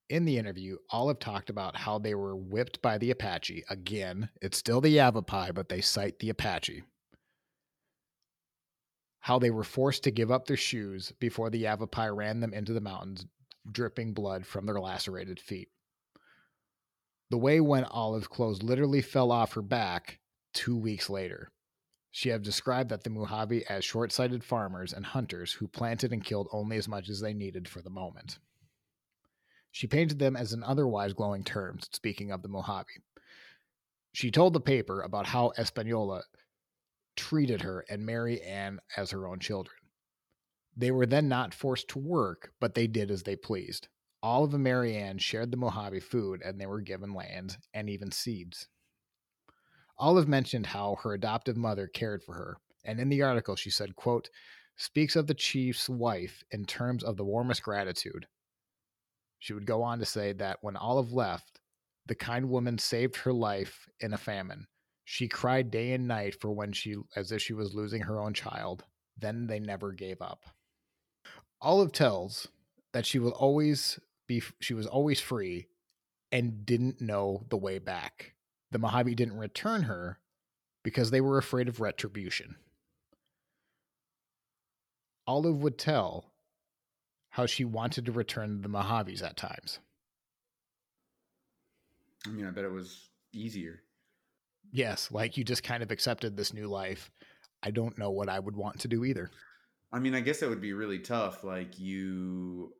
In the interview, Olive talked about how they were whipped by the Apache. Again, it's still the Yavapai, but they cite the Apache. How they were forced to give up their shoes before the Yavapai ran them into the mountains, dripping blood from their lacerated feet. The way when Olive's clothes literally fell off her back two weeks later. She had described that the Mojave as short sighted farmers and hunters who planted and killed only as much as they needed for the moment. She painted them as in otherwise glowing terms, speaking of the Mojave. She told the paper about how Espanola treated her and Mary Ann as her own children. They were then not forced to work, but they did as they pleased. Of the Mary Ann shared the Mojave food and they were given land and even seeds. Olive mentioned how her adoptive mother cared for her, and in the article she said, quote, speaks of the chief's wife in terms of the warmest gratitude. She would go on to say that when Olive left, the kind woman saved her life in a famine. She cried day and night for when she as if she was losing her own child. Then they never gave up. Olive tells that she will always be she was always free and didn't know the way back the Mojave didn't return her because they were afraid of retribution. Olive would tell how she wanted to return the Mojaves at times. I mean, I bet it was easier. Yes, like you just kind of accepted this new life. I don't know what I would want to do either. I mean, I guess it would be really tough. Like you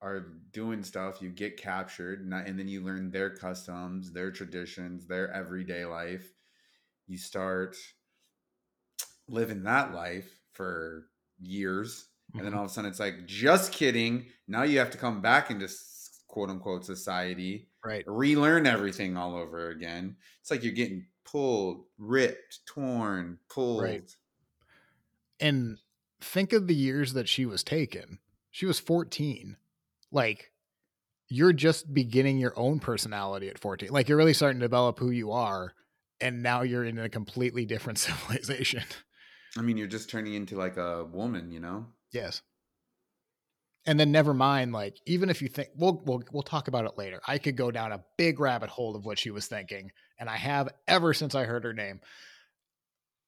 are doing stuff, you get captured, and then you learn their customs, their traditions, their everyday life. You start living that life for years, mm-hmm. and then mm-hmm. all of a sudden it's like, just kidding. Now you have to come back into quote unquote society, right? Relearn everything all over again. It's like you're getting pulled, ripped, torn, pulled. Right. And think of the years that she was taken. She was 14 like you're just beginning your own personality at 14 like you're really starting to develop who you are and now you're in a completely different *laughs* civilization i mean you're just turning into like a woman you know yes and then never mind like even if you think we'll, we'll we'll talk about it later i could go down a big rabbit hole of what she was thinking and i have ever since i heard her name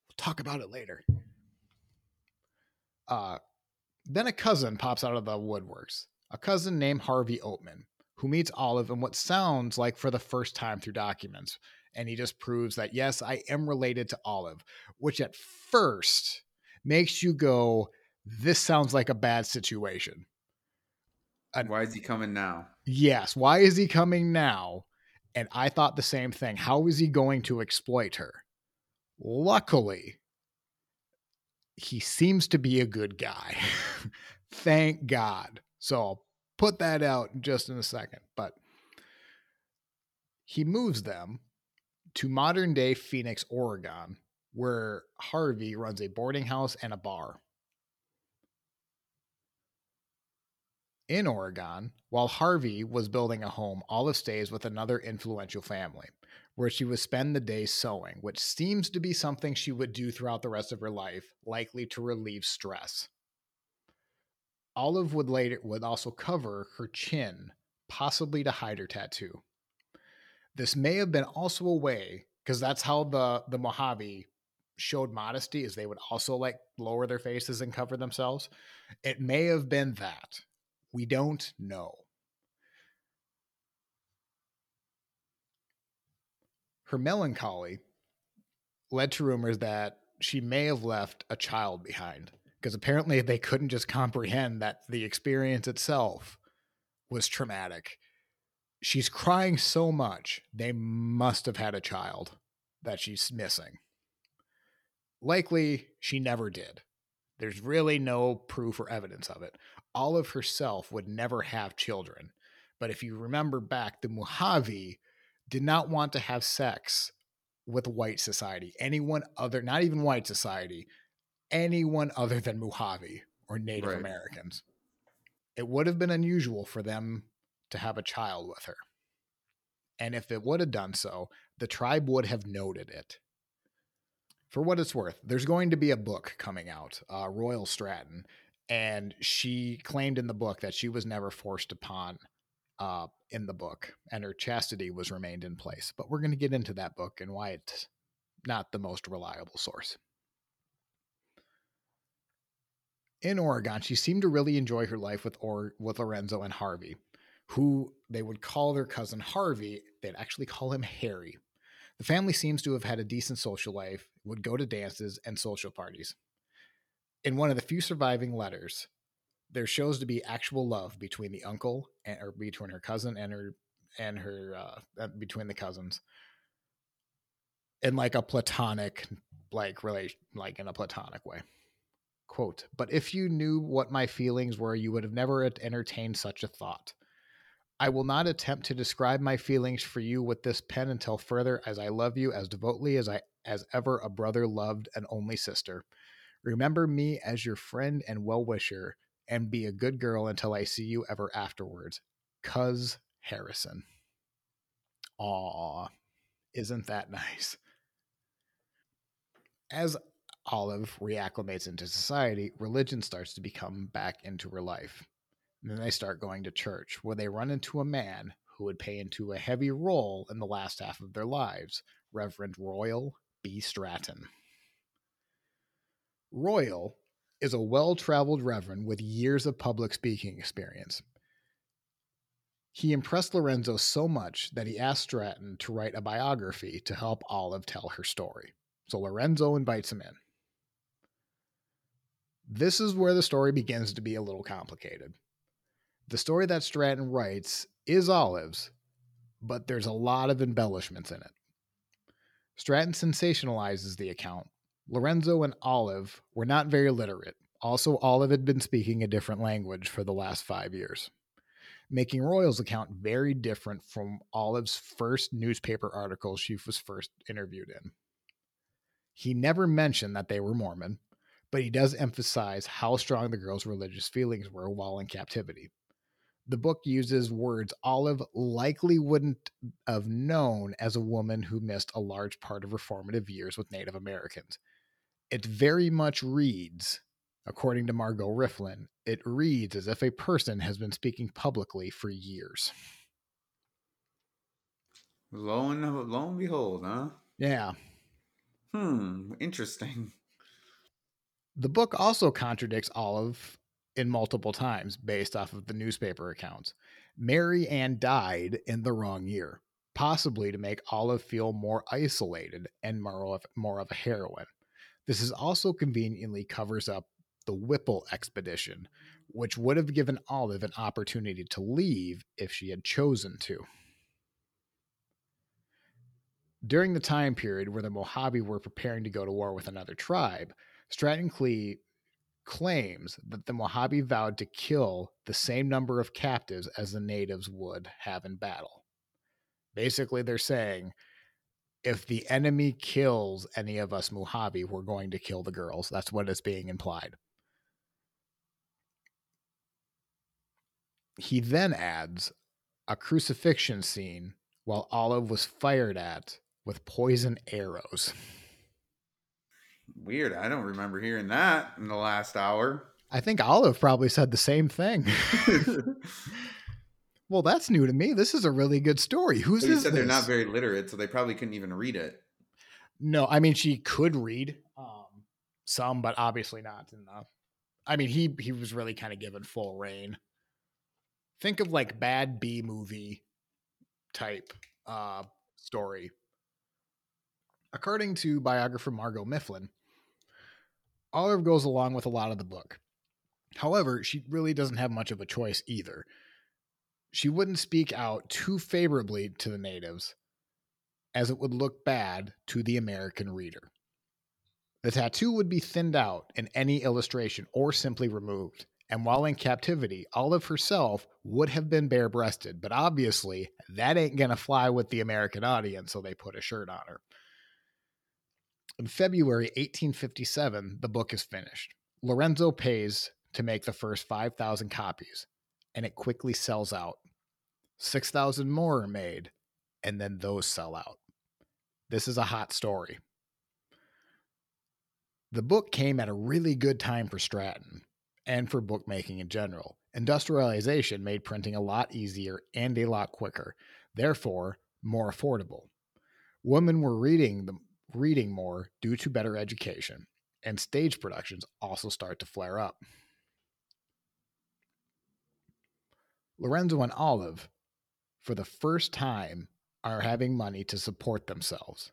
we'll talk about it later uh then a cousin pops out of the woodworks a cousin named Harvey Oatman, who meets Olive in what sounds like for the first time through documents. And he just proves that, yes, I am related to Olive, which at first makes you go, this sounds like a bad situation. And why is he coming now? Yes. Why is he coming now? And I thought the same thing. How is he going to exploit her? Luckily, he seems to be a good guy. *laughs* Thank God. So I'll put that out just in a second. But he moves them to modern day Phoenix, Oregon, where Harvey runs a boarding house and a bar. In Oregon, while Harvey was building a home, Olive stays with another influential family, where she would spend the day sewing, which seems to be something she would do throughout the rest of her life, likely to relieve stress. Olive would later would also cover her chin, possibly to hide her tattoo. This may have been also a way, because that's how the the Mojave showed modesty, is they would also like lower their faces and cover themselves. It may have been that. We don't know. Her melancholy led to rumors that she may have left a child behind because apparently they couldn't just comprehend that the experience itself was traumatic. She's crying so much, they must have had a child that she's missing. Likely, she never did. There's really no proof or evidence of it. Olive herself would never have children. But if you remember back, the Mojave did not want to have sex with white society, anyone other, not even white society, anyone other than Mojave or Native right. Americans. It would have been unusual for them to have a child with her. And if it would have done so, the tribe would have noted it. For what it's worth, there's going to be a book coming out, uh, Royal Stratton, and she claimed in the book that she was never forced upon uh, in the book, and her chastity was remained in place. But we're going to get into that book and why it's not the most reliable source. In Oregon, she seemed to really enjoy her life with or- with Lorenzo and Harvey, who they would call their cousin Harvey. They'd actually call him Harry. The family seems to have had a decent social life, would go to dances and social parties. In one of the few surviving letters, there shows to be actual love between the uncle and, or between her cousin and her and her uh, uh, between the cousins. In like a platonic like relation like in a platonic way. Quote but if you knew what my feelings were you would have never entertained such a thought. I will not attempt to describe my feelings for you with this pen until further as i love you as devotedly as i as ever a brother loved an only sister remember me as your friend and well-wisher and be a good girl until I see you ever afterwards. Cuz Harrison. Aw, isn't that nice? As Olive reacclimates into society, religion starts to become back into her life. And then they start going to church, where they run into a man who would pay into a heavy role in the last half of their lives, Reverend Royal B. Stratton. Royal is a well traveled reverend with years of public speaking experience. He impressed Lorenzo so much that he asked Stratton to write a biography to help Olive tell her story. So Lorenzo invites him in. This is where the story begins to be a little complicated. The story that Stratton writes is Olive's, but there's a lot of embellishments in it. Stratton sensationalizes the account Lorenzo and Olive were not very literate. Also, Olive had been speaking a different language for the last five years, making Royal's account very different from Olive's first newspaper article she was first interviewed in. He never mentioned that they were Mormon, but he does emphasize how strong the girl's religious feelings were while in captivity. The book uses words Olive likely wouldn't have known as a woman who missed a large part of her formative years with Native Americans, it very much reads, according to Margot Mifflin, it reads as if a person has been speaking publicly for years. Lo and, lo and behold, huh? Yeah. Hmm, interesting. The book also contradicts Olive in multiple times based off of the newspaper accounts. Mary Ann died in the wrong year, possibly to make Olive feel more isolated and more of, more of a heroine. This is also conveniently covers up the Whipple expedition, which would have given Olive an opportunity to leave if she had chosen to. During the time period where the Mojave were preparing to go to war with another tribe, Stratton Clee claims that the Mojave vowed to kill the same number of captives as the natives would have in battle. Basically, they're saying if the enemy kills any of us Mojave, we're going to kill the girls. That's what is being implied. He then adds a crucifixion scene while Olive was fired at with poison arrows. Weird. I don't remember hearing that in the last hour. I think Olive probably said the same thing. *laughs* *laughs* Well, that's new to me. This is a really good story. Who's this? Said they're not very literate, so they probably couldn't even read it. No, I mean she could read um, some, but obviously not enough. I mean he he was really kind of given full reign. Think of like bad B movie type uh, story. According to biographer Margot Mifflin, Olive goes along with a lot of the book. However, she really doesn't have much of a choice either she wouldn't speak out too favorably to the natives, as it would look bad to the American reader. The tattoo would be thinned out in any illustration or simply removed. And while in captivity, Olive herself would have been bare breasted, but obviously that ain't gonna fly with the American audience, so they put a shirt on her. In February 1857, the book is finished. Lorenzo pays to make the first 5,000 copies, and it quickly sells out. 6,000 more are made, and then those sell out. this is a hot story. The book came at a really good time for Stratton and for bookmaking in general. Industrialization made printing a lot easier and a lot quicker, therefore, more affordable. Women were reading the, reading more due to better education, and stage productions also start to flare up. Lorenzo and Olive, for the first time, are having money to support themselves.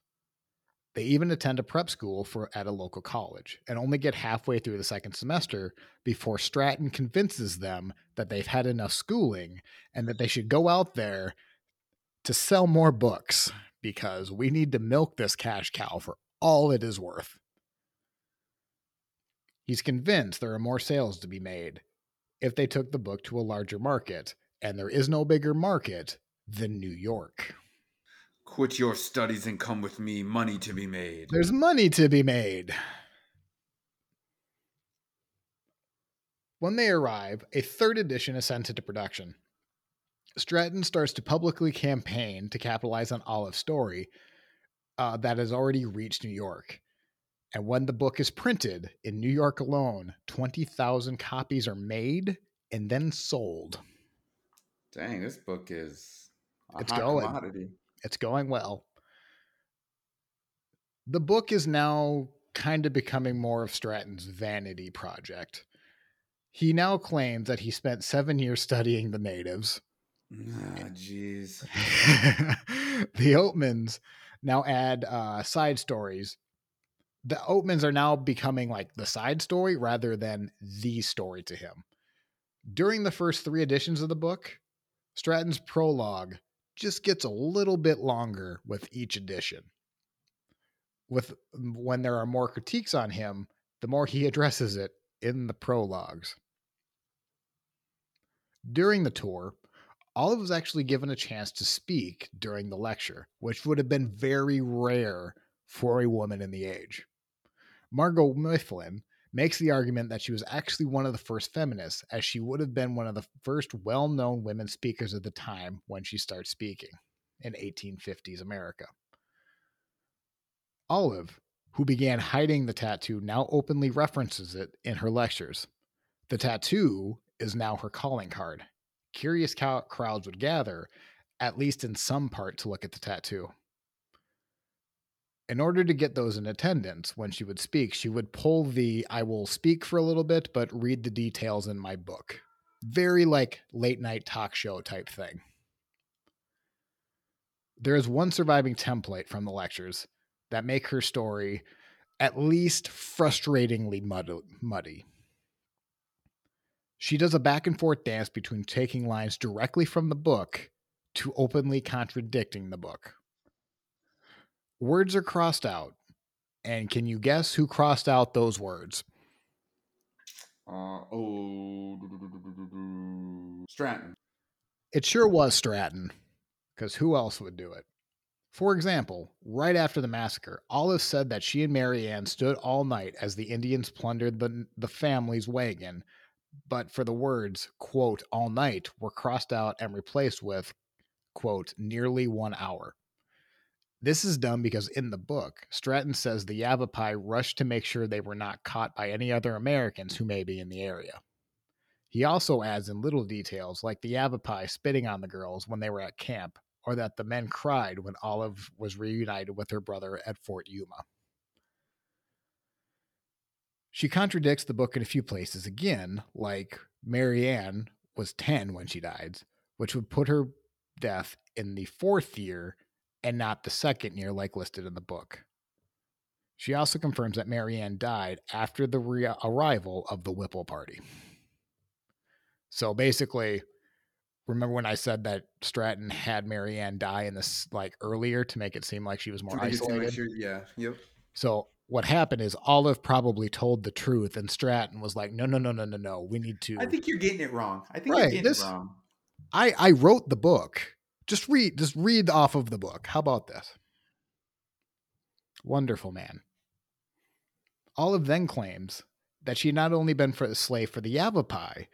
They even attend a prep school for at a local college and only get halfway through the second semester before Stratton convinces them that they've had enough schooling and that they should go out there to sell more books because we need to milk this cash cow for all it is worth. He's convinced there are more sales to be made if they took the book to a larger market, and there is no bigger market than New York. Quit your studies and come with me, money to be made. There's money to be made. When they arrive, a third edition is sent into production. Stratton starts to publicly campaign to capitalize on Olive's story uh, that has already reached New York. And when the book is printed in New York alone, 20,000 copies are made and then sold. Dang, this book is a It's going. commodity. It's going well. The book is now kind of becoming more of Stratton's vanity project. He now claims that he spent seven years studying the natives. Ah, jeez. *laughs* the Oatmans now add uh, side stories. The Oatmans are now becoming like the side story rather than the story to him. During the first three editions of the book, Stratton's prologue just gets a little bit longer with each edition. With mm, when there are more critiques on him, the more he *laughs* addresses it in the prologues. During the tour, Olive was actually given a chance to speak during the lecture, which would have been very rare for a woman in the age. Margot Mifflin makes the argument that she was actually one of the first feminists, as she would have been one of the first well known women speakers at the time when she starts speaking in 1850s America. Olive, who began hiding the tattoo, now openly references it in her lectures. The tattoo is now her calling card. Curious crowds would gather, at least in some part, to look at the tattoo. In order to get those in attendance, when she would speak, she would pull the I will speak for a little bit, but read the details in my book. Very like late night talk show type thing. There is one surviving template from the lectures that make her story at least frustratingly muddy. She does a back and forth dance between taking lines directly from the book to openly contradicting the book. Words are crossed out. And can you guess who crossed out those words? Uh, oh. Stratton. It sure was Stratton, because who else would do it? For example, right after the massacre, Olive said that she and Mary Ann stood all night as the Indians plundered the, the family's wagon, but for the words, quote, all night were crossed out and replaced with, quote, nearly one hour. This is done because in the book, Stratton says the Yavapai rushed to make sure they were not caught by any other Americans who may be in the area. He also adds in little details like the Yavapai spitting on the girls when they were at camp, or that the men cried when Olive was reunited with her brother at Fort Yuma. She contradicts the book in a few places again, like Mary Ann was 10 when she died, which would put her death in the fourth year and not the second year like listed in the book. She also confirms that Mary Ann died after the re- uh, arrival of the Whipple party. So basically, remember when I said that Stratton had Mary Ann die in this like earlier to make it seem like she was more To make it seem like isolated? yeah. Yep. So what happened is Olive probably told the truth, and Stratton was like, "No, no, no, no, no, no. We need to." I think you're getting it wrong. I think Right, you're getting this- it wrong. I I wrote the book. Just read just read off of the book. How about this? Wonderful man. Olive then claims that she had not only been for a slave for the Yavapai,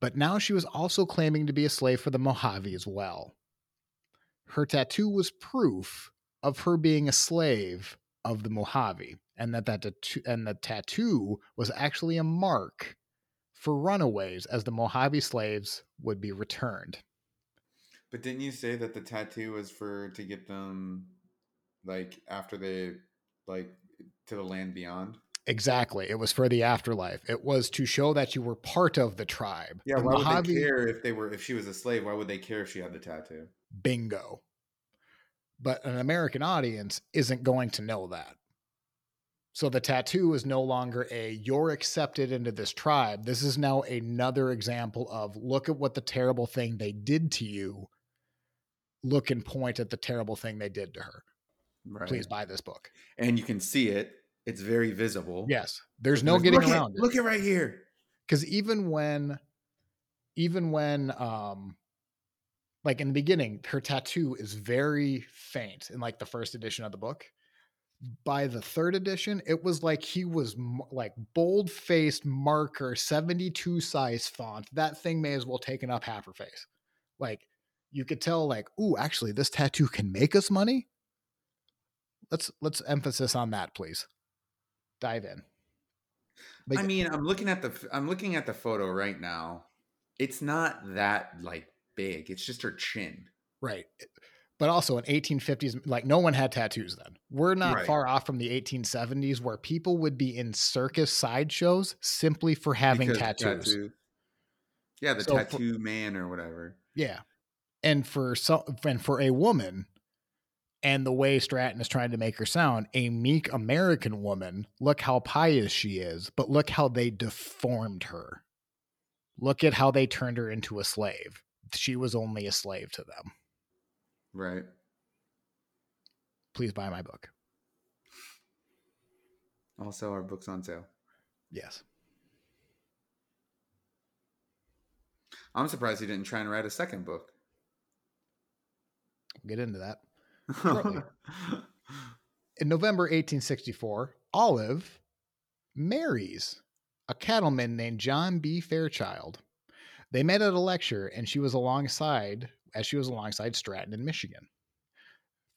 but now she was also claiming to be a slave for the Mojave as well. Her tattoo was proof of her being a slave of the Mojave, and that that and the tattoo was actually a mark for runaways, as the Mojave slaves would be returned. But didn't you say that the tattoo was for to get them like after they like to the land beyond? Exactly. It was for the afterlife. It was to show that you were part of the tribe. Yeah, the why Mojave, would they care if they were if she was a slave? Why would they care if she had the tattoo? Bingo. But an American audience isn't going to know that. So the tattoo is no longer a you're accepted into this tribe. This is now another example of look at what the terrible thing they did to you. Look and point at the terrible thing they did to her. Right. Please buy this book. And you can see it. It's very visible. Yes. There's no getting look around it, it. Look it right here. because even when even when um like in the beginning her tattoo is very faint in like the first edition of the book by the third edition it was like he was m- like bold faced marker 72 size font that thing may as well taken up half her face like you could tell like ooh actually this tattoo can make us money let's let's emphasis on that please dive in Like, I mean, I'm looking at the I'm looking at the photo right now. It's not that like big. It's just her chin. Right. Eh, but also in 1850s, like no one had tattoos then. We're not Right. far off from the 1870s where people would be in circus sideshows simply for having because tattoos. tattoo- Yeah, the So for- tattoo man or whatever. Yeah. And for some and for a woman, and the way Stratton is trying to make her sound, a meek American woman, look how pious she is, but look how they deformed her. Look at how they turned her into a slave. She was only a slave to them. Right. Please buy my book. Also, our books on sale. Yes. I'm surprised he didn't try and write a second book. We'll get into that. *laughs* In November 1864, Olive marries a cattleman named John B. Fairchild. They met at a lecture, and she was alongside, as she was alongside Stratton in Michigan.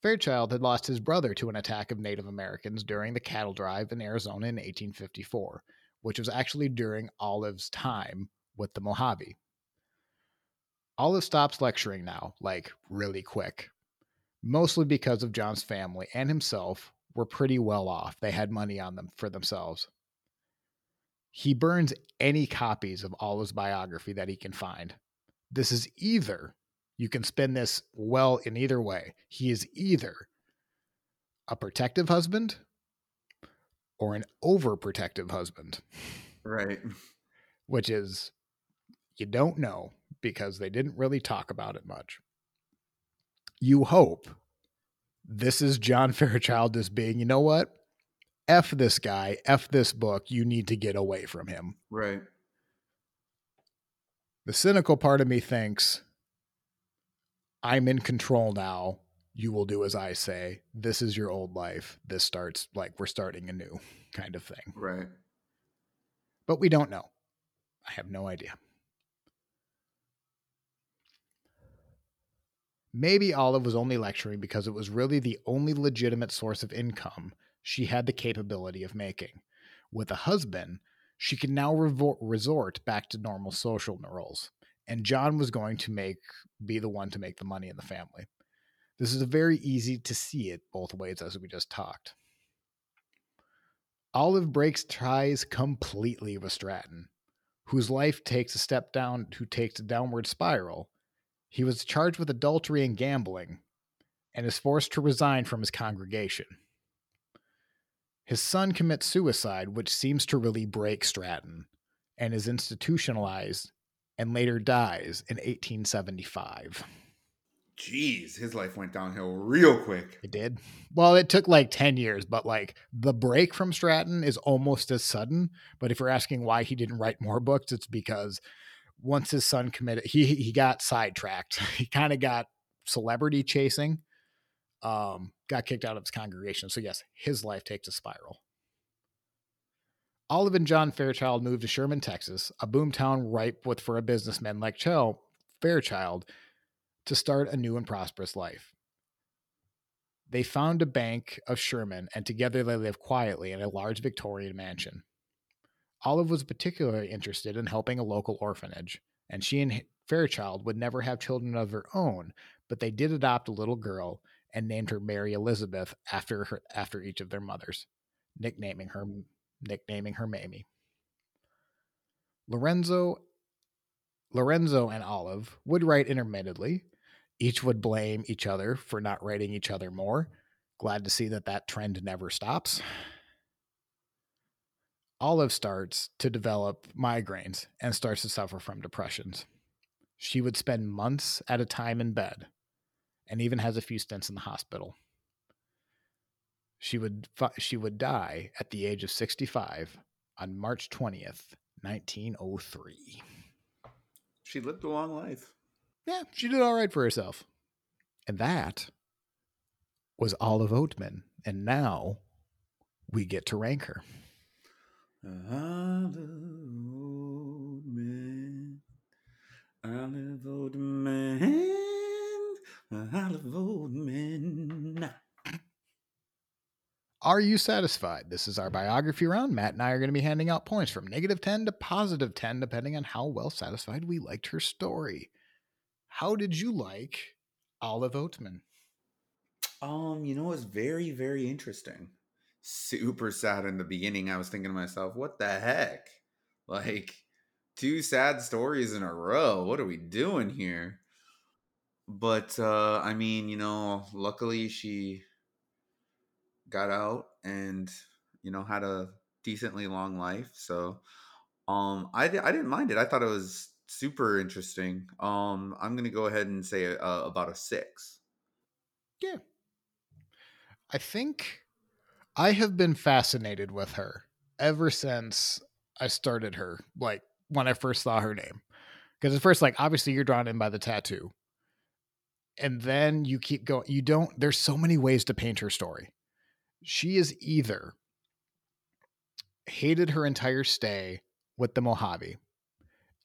Fairchild had lost his brother to an attack of Native Americans during the cattle drive in Arizona in 1854, which was actually during Olive's time with the Mojave. Olive stops lecturing now, like really quick, mostly because of John's family and himself were pretty well off. They had money on them for themselves. He burns any copies of Olive's biography that he can find. This is either, you can spin this well in either way. He is either a protective husband or an overprotective husband, right. which is, you don't know because they didn't really talk about it much. You hope this is John *laughs* Fairchild as being, you know what? F this guy, F this book. You need to get away from him. Right. The cynical part of me thinks, I'm in control now. You will do as I say. This is your old life. This starts like we're starting anew, *laughs* kind of thing. Right. But we don't know. I have no idea. Maybe Olive was only lecturing because it was really the only legitimate source of income she had the capability of making. With a husband, she could now resort back to normal social roles, and John was going to make be the one to make the money in the family. This is very easy to see it both ways as we just talked. Olive breaks ties completely with Stratton, whose life takes a step down, who takes a downward spiral. He was charged with adultery and gambling and is forced to resign from his congregation. His son commits suicide, which seems to really break Stratton, and is institutionalized and later dies in 1875. Jeez, his life went downhill real quick. It did. Well, it took like 10 years, but like the break from Stratton is almost as sudden. But if you're asking why he didn't write more books, it's because once his son committed, he he got sidetracked. *laughs* He kind of got celebrity chasing, um, got kicked out of his congregation. So yes, his life takes a spiral. Olive and John Fairchild moved to Sherman, Texas, a boomtown ripe with for a businessman like Chell Fairchild to start a new and prosperous life. They found a bank of Sherman, and together they lived quietly in a large Victorian mansion. Olive was particularly interested in helping a local orphanage, and she and Fairchild would never have children of their own, but they did adopt a little girl and named her Mary Elizabeth after her after each of their mothers, nicknaming her nicknaming her Mamie. Lorenzo Lorenzo and Olive would write intermittently. Each would blame each other for not writing each other more. Glad to see that that trend never stops. Olive starts to develop migraines and starts to suffer from depressions. She would spend months at a time in bed and even has a few stints in the hospital. She would she would die at the age of 65 on March 20th, 1903. She lived a long life. Yeah, she did all right for herself. And that was Olive Oatman. And now we get to rank her. Olive Oatman. Olive Oatman. Olive Oatman. Are you satisfied? This is our biography round. Matt and I are going to be handing out points from negative 10 to positive 10, depending on how well satisfied we liked her story. How did you like Olive Oatman? Um, you know, it's very, very interesting. Super sad in the beginning. I was thinking to myself, what the heck? Like, two sad stories in a row. What are we doing here? But uh I mean, you know, luckily she got out and you know had a decently long life so um i, I didn't mind it i thought it was super interesting um i'm gonna go ahead and say uh, about a six yeah i think i have been fascinated with her ever since i started her like when i first saw her name because at first like obviously you're drawn in by the tattoo and then you keep going you don't there's so many ways to paint her story she is either hated her entire stay with the Mojave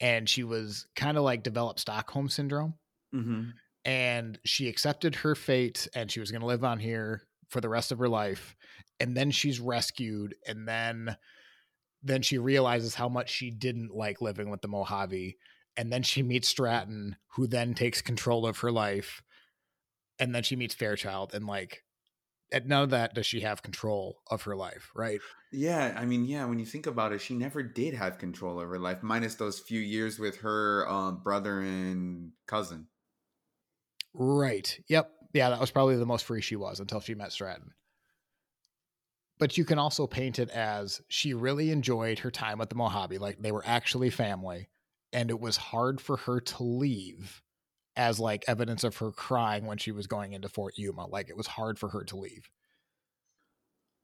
and she was kind of like developed Stockholm syndrome. Mm-hmm. And she accepted her fate and she was going to live on here for the rest of her life. And then she's rescued. And then, then she realizes how much she didn't like living with the Mojave. And then she meets Stratton, who then takes control of her life. And then she meets Fairchild and like at none of that does she have control of her life, right? Yeah, I mean, yeah, when you think about it, she never did have control of her life, minus those few years with her um, brother and cousin. Right. Yep. Yeah, that was probably the most free she was until she met Stratton. But you can also paint it as she really enjoyed her time at the Mojave, like they were actually family, and it was hard for her to leave as like evidence of her crying when she was going into Fort Yuma. Like it was hard for her to leave.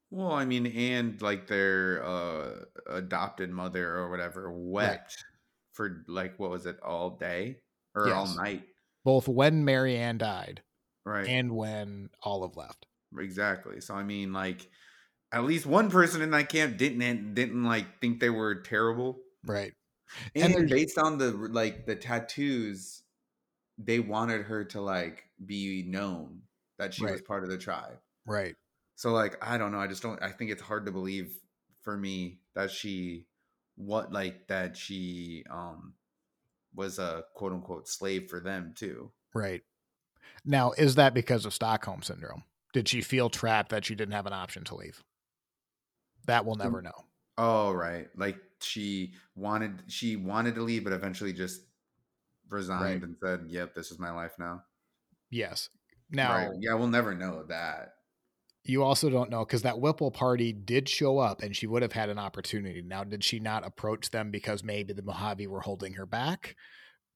Well, I mean, and like their uh, adopted mother or whatever wept right. for like what was it all day or yes. all night? Both when Mary Ann died, right, and when Olive left. Exactly. So I mean, like at least one person in that camp didn't didn't like think they were terrible, right? And, and based on the like the tattoos, they wanted her to like be known that she right. was part of the tribe. Right. So like I don't know, I just don't I think it's hard to believe for me that she what like that she um was a quote unquote slave for them too. Right. Now, is that because of Stockholm syndrome? Did she feel trapped that she didn't have an option to leave? That we'll mm. never know. Oh, right. Like she wanted she wanted to leave but eventually just resigned right. and said, "Yep, this is my life now." Yes. Now, right. yeah, we'll never know that. You also don't know because that Whipple party did show up, and she would have had an opportunity. Now, did she not approach them because maybe the Mojave were holding her back?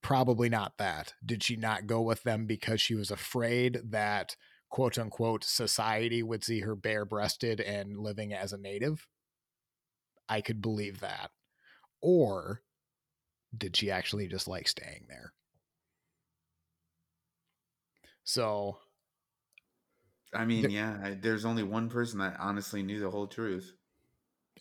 Probably not that. Did she not go with them because she was afraid that quote unquote society would see her bare breasted and living as a native? I could believe that. Or did she actually just like staying there? So, I mean, yeah, there's only one person that honestly knew the whole truth,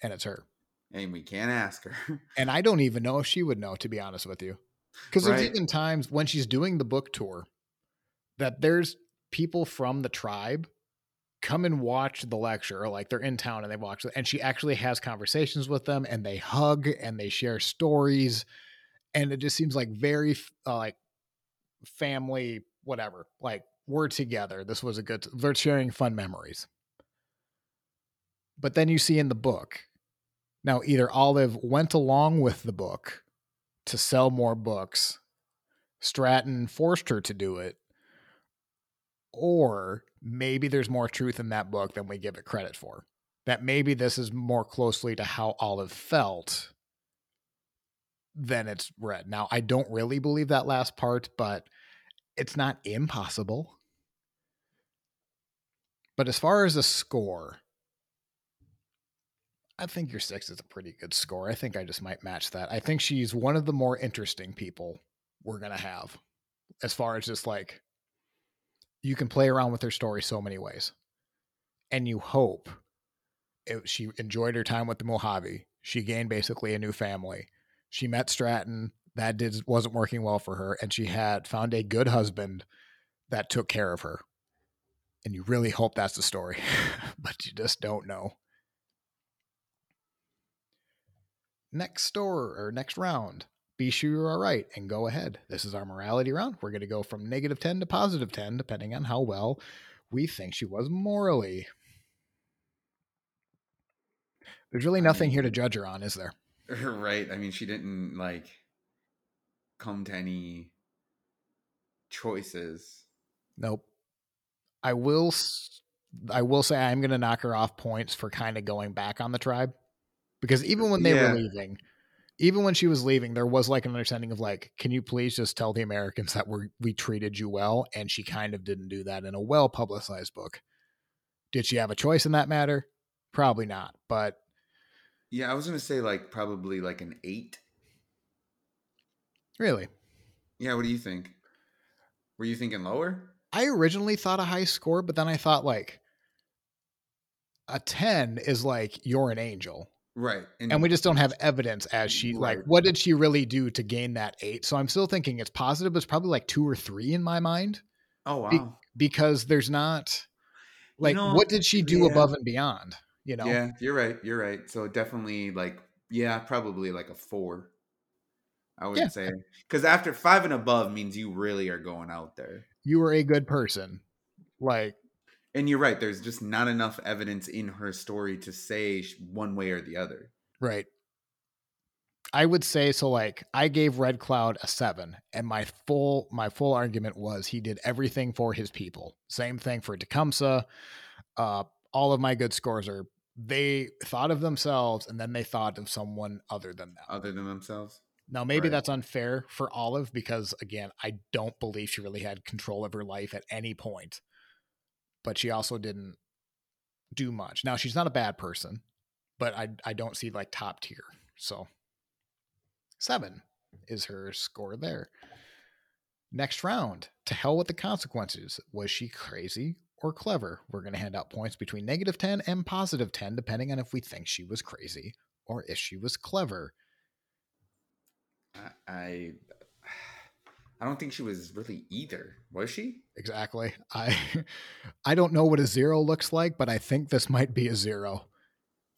and it's her. And we can't ask her. *laughs* and I don't even know if she would know, to be honest with you. Because right. there's even times when she's doing the book tour that there's people from the tribe come and watch the lecture, or like they're in town and they watch it, and she actually has conversations with them and they hug and they share stories. And it just seems like very uh, like family, whatever. Like we're together. This was a good, they're sharing fun memories. But then you see in the book, now either Olive went along with the book to sell more books, Stratton forced her to do it, or maybe there's more truth in that book than we give it credit for. That maybe this is more closely to how Olive felt than it's read. Now, I don't really believe that last part, but it's not impossible. But as far as a score, I think your six is a pretty good score. I think I just might match that. I think she's one of the more interesting people we're going to have as far as just like you can play around with her story so many ways. And you hope it, she enjoyed her time with the Mojave. She gained basically a new family. She met Stratton. That did wasn't working well for her, and she had found a good husband that took care of her. And you really hope that's the story, *laughs* but you just don't know. Next store or next round. Be sure you're all right and go ahead. This is our morality round. We're going to go from negative 10 to positive 10, depending on how well we think she was morally. There's really nothing I mean, here to judge her on, is there? *laughs* Right. I mean, she didn't like come to any choices. Nope. I will I will say I'm going to knock her off points for kind of going back on the tribe because even when they yeah. were leaving, even when she was leaving, there was like an understanding of like, can you please just tell the Americans that we we treated you well? And she kind of didn't do that in a well publicized book. Did she have a choice in that matter? Probably not. But yeah, I was gonna say like probably like an eight. Really? Yeah. What do you think? Were you thinking lower? I originally thought a high score, but then I thought like a 10 is like you're an angel Right. And, and, we just don't have evidence as she right. like what did she really do to gain that 8? So I'm still thinking it's positive, but it's probably like 2 or 3 in my mind. Oh wow. Be- because there's not like you know, what did she do yeah. above and beyond, you know? Yeah, you're right. You're right. So definitely like yeah, probably like a 4. I would yeah. say eh cuz after 5 and above means you really are going out there. You are a good person. Like and you're right. There's just not enough evidence in her story to say one way or the other. Right. I would say so. Like I gave Red Cloud a seven, and my full my full argument was he did everything for his people. Same thing for Tecumseh. Uh, all of my good scores are they thought of themselves, and then they thought of someone other than them. Other than themselves. Now, maybe right. that's unfair for Olive because, again, I don't believe she really had control of her life at any point but she also didn't do much. Now she's not a bad person, but I I don't see like top tier. So seven is her score there. Next round, to hell with the consequences. Was she crazy or clever? We're going to hand out points between negative 10 and positive 10, depending on if we think she was crazy or if she was clever. I I don't think she was really either. Was she? Exactly. I *laughs* I don't know what a zero looks like, but I think this might be a zero.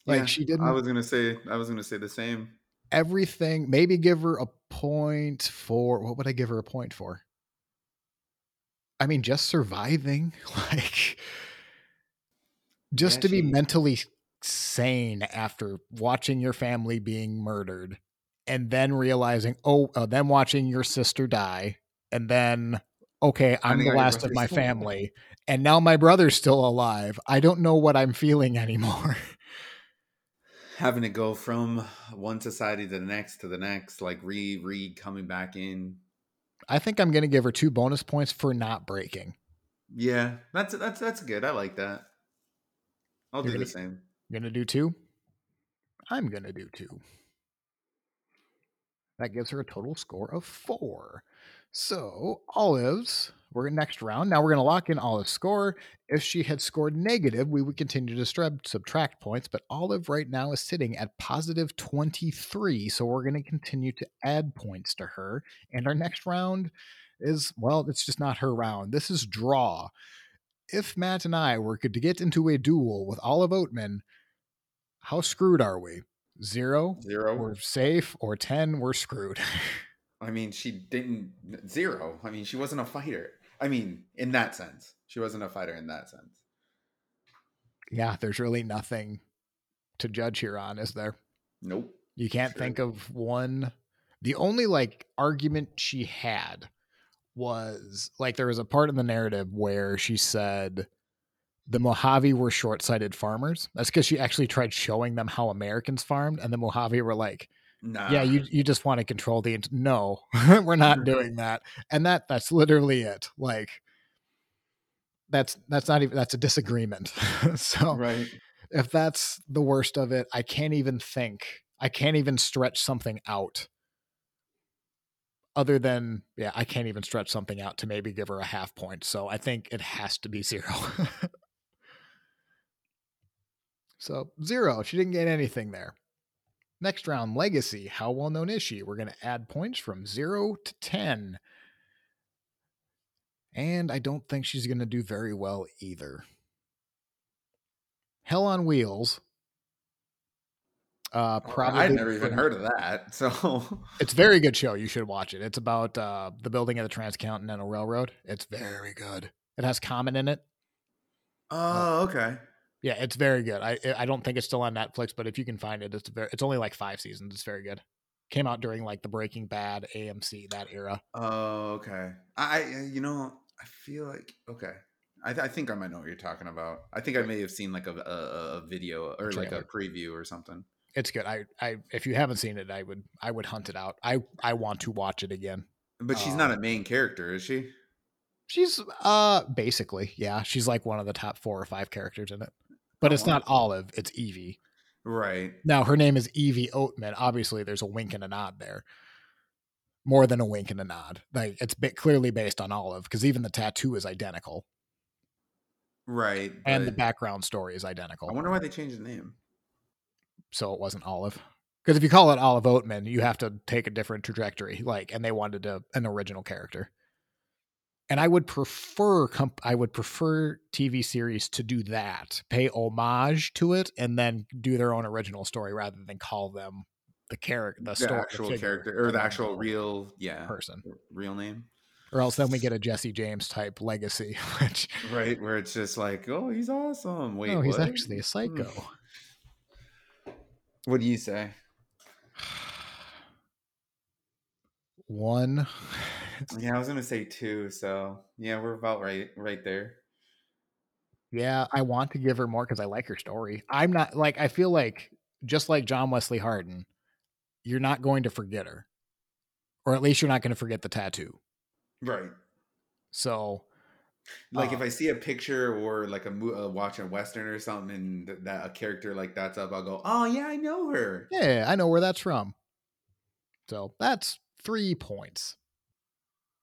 Like yeah, she didn't I was gonna say I was gonna say the same. Everything, maybe give her a point for what would I give her a point for? I mean, just surviving. *laughs* Like just yeah, to she, be mentally sane after watching your family being murdered and then realizing, oh, uh, then watching your sister die, and then okay, I'm the last of my family, and now my brother's still alive. I don't know what I'm feeling *laughs* anymore. Having to go from one society to the next to the next, like re re coming back in. I think I'm gonna give her two bonus points for not breaking. Yeah, that's that's that's good. I like that. I'll You're do gonna, the same. You're gonna do two. I'm gonna do two. That gives her a total score of four. So Olive's, we're in next round. Now we're going to lock in Olive's score. If she had scored negative, we would continue to subtract points, but Olive right now is sitting at positive 23. So we're going to continue to add points to her. And our next round is, well, it's just not her round. This is draw. if Matt and I were to get into a duel with Olive Oatman, how screwed are we? Zero, 0 we're safe, or 10, we're screwed. *laughs* I mean, she didn't zero. I mean, she wasn't a fighter. I mean, in that sense, she wasn't a fighter in that sense. yeah, there's really nothing to judge here on, is there? Nope. You can't Sure. think of one. The only like argument she had was like there was a part in the narrative where she said the Mojave were short sighted farmers. That's because she actually tried showing them how Americans farmed, and the Mojave were like, Nah. "Yeah, you you just want to control the int- no, *laughs* we're not doing that." And that that's literally it. Like that's that's not even that's a disagreement. *laughs* so right. if that's the worst of it, I can't even think. I can't even stretch something out. Other than, yeah, I can't even stretch something out to maybe give her a half point. So I think it has to be zero. *laughs* so zero. She didn't get anything there. Next round, legacy. How well known is she? We're going to add points from zero to 10. And I don't think she's going to do very well either. Hell on Wheels. Uh, probably I've never even heard of that. *laughs* So It's a very good show. You should watch it. It's about uh, the building of the Transcontinental Railroad. It's very good. It has Common in it. Oh, okay. Yeah, it's very good. I I don't think it's still on Netflix, but if you can find it, it's very. It's only like five seasons. It's very good. Came out during like the Breaking Bad, AMC that era. Oh, okay. I, you know, I feel like okay. I, I think I might know what you're talking about. I think I may have seen like a a, a video or like a preview or something. It's good. I I if you haven't seen it, I would I would hunt it out. I I want to watch it again. But she's not Oh. a main character, is she? She's uh basically yeah. She's like one of the top four or five characters in it, but it's not. Olive. It's Evie. Right. Now her name is Evie Oatman. Obviously, there's a wink and a nod there. More than a wink and a nod. Like it's clearly based on Olive because even the tattoo is identical Right. and the background story is identical. I wonder why they changed the name. so it wasn't Olive. Because if you call it Olive Oatman, you have to take a different trajectory. Like, and they wanted a, an original character. And I would prefer comp- I would prefer TV series to do that, pay homage to it, and then do their own original story rather than call them the character, the, The, story, actual figure, character or the actual real, yeah, person. real name. Or else then we get a Jesse James type legacy, *laughs* which Right, where it's just like, oh, he's awesome. Wait, no, he's what? actually a hmm. psycho. What do you say? *sighs* One. Yeah, I was gonna say two. So yeah, we're about right, right there. Yeah, I want to give her more because I like her story. I'm not like I feel like just like John Wesley Hardin, you're not going to forget her, or at least you're not going to forget the tattoo. Right. So Like if Uh, I see a picture or like a mo- uh, watching a western or something, and th- that a character like that's up, I'll go, oh yeah, I know her. yeah, I know where that's from. So that's three points.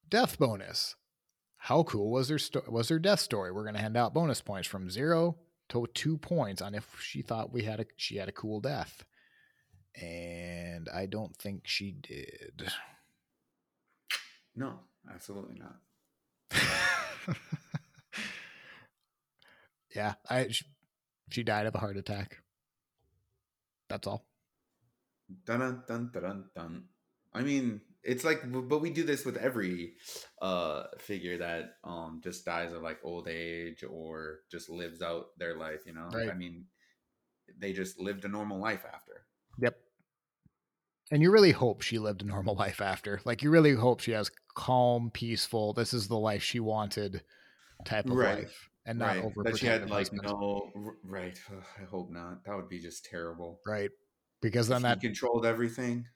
Death bonus. How cool was her sto- was her death story? We're going to hand out bonus points from zero to two points on if she thought we had a she had a cool death, and I don't think she did. No, absolutely not. *laughs* yeah, I she, she died of a heart attack. That's all. Dun dun dun dun. dun. I mean, it's like, but we do this with every uh figure that um just dies of like old age or just lives out their life. You know, Right. I mean, they just lived a normal life after. Yep. And you really hope she lived a normal life after. Like you really hope she has calm, peaceful. This is the life she wanted type of Right. life, and not right. over That she had like no. Right. *sighs* I hope not. That would be just terrible. right because then that controlled everything.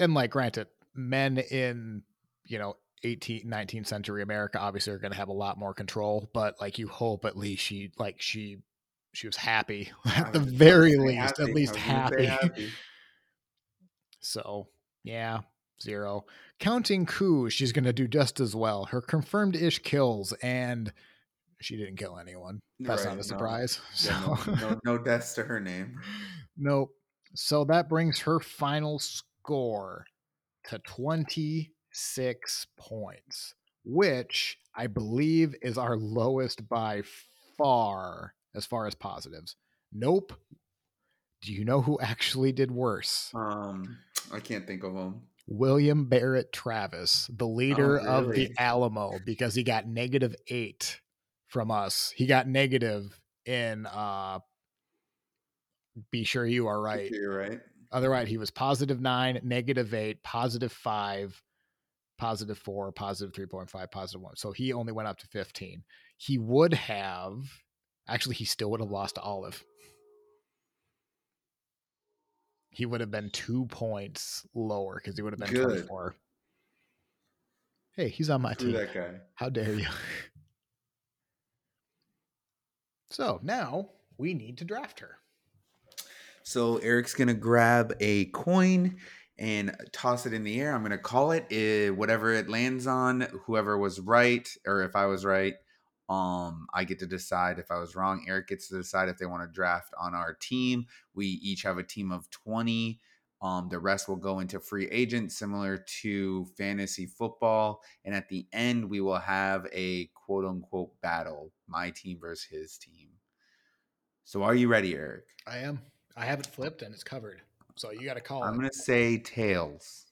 And like granted men in you know 18th 19th century america obviously are going to have a lot more control but like you hope at least she like she she was happy *laughs* at the was about to very least happy. at least was *laughs* happy so yeah zero counting coup she's going to do just as well her confirmed ish kills and she didn't kill anyone that's Right, not a surprise *laughs* Yeah, so no, no, no deaths to her name. Nope. So that brings her final score to 26 points, which I believe is our lowest by far as far as positives. Nope. Do you know who actually did worse? Um, I can't think of them. William Barrett Travis, the leader of the? Alamo, because he got negative eight from us. He got negative in uh be sure you are right. You're right. Otherwise, he was positive nine, negative eight, positive five, positive four, positive 3.5, positive one. So he only went up to 15. He would have, actually, he still would have lost to Olive. He would have been two points lower because he would have been Good. 24. Hey, he's on my Screw team. that guy. How dare you? *laughs* so now we need to draft her. So Eric's gonna grab a coin and toss it in the air. I'm gonna call it uh, whatever it lands on. Whoever was right, or if I was right, um, I get to decide if I was wrong. Eric gets to decide if they want to draft on our team. We each have a team of 20. Um, the rest will go into free agent, similar to fantasy football. And at the end, we will have a quote unquote battle my team versus his team. So, are you ready, Eric? I am. I have it flipped and it's covered. So you got to call I'm going to say tails.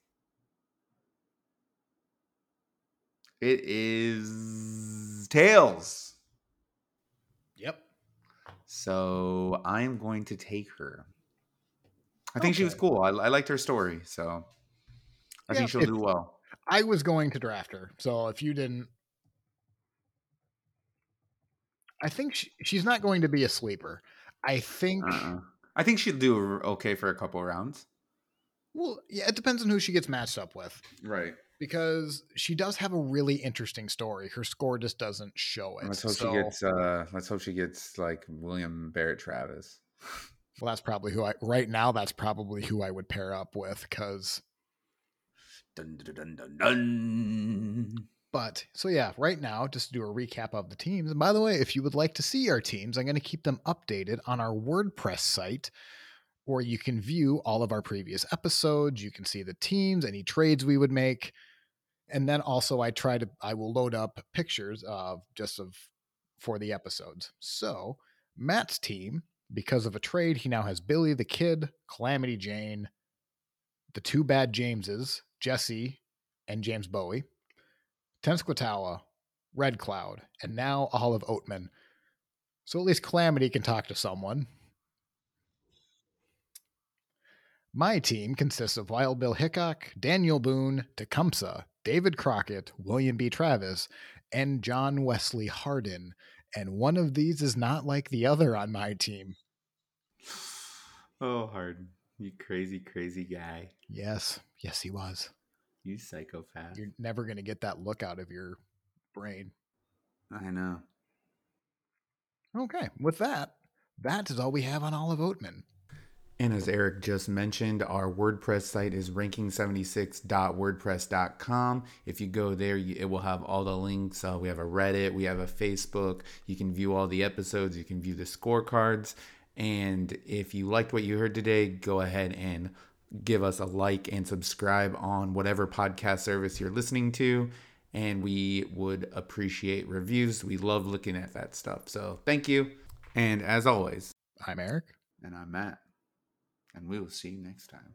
It is tails. Yep. So I'm going to take her. I think she was cool. I, I liked her story. So I Yeah, think she'll if- do well. I was going to draft her. So if you didn't, I think she, she's not going to be a sleeper. I think, Uh-uh. I think she'll do okay for a couple rounds. well, yeah, it depends on who she gets matched up with Right. because she does have a really interesting story. Her score just doesn't show it. Let's hope So- she gets. uh Let's hope she gets like William Barrett Travis. Well, that's probably who I right now. That's probably who I would pair up with because. Dun, dun, dun, dun, dun. But so yeah, right now, just to do a recap of the teams. And by the way, if you would like to see our teams, I'm going to keep them updated on our WordPress site, or you can view all of our previous episodes. You can see the teams, any trades we would make, and then also I try to I will load up pictures of just of for the episodes. So Matt's team, because of a trade, he now has Billy the Kid, Calamity Jane, the two bad Jameses, Jesse, and James Bowie. Tenskwatawa, Red Cloud, and now Olive Oatman. So at least Calamity can talk to someone. My team consists of Wild Bill Hickok, Daniel Boone, Tecumseh, David Crockett, William B. Travis, and John Wesley Hardin. And one of these is not like the other on my team. *sighs* Oh, hard. You crazy, crazy guy. Yes, yes, he was. You psychopath. You're never going to get that look out of your brain. I know. Okay, with that, that is all we have on Olive Oatman. And as Eric just mentioned, our WordPress site is ranking76.wordpress.com. If you go there, you, it will have all the links. Uh, we have a Reddit, we have a Facebook. You can view all the episodes, you can view the scorecards. And if you liked what you heard today, go ahead and give us a like and subscribe on whatever podcast service you're listening to. And we would appreciate reviews. We love looking at that stuff. So thank you. And as always, I'm Eric. and I'm Matt. And we will see you next time.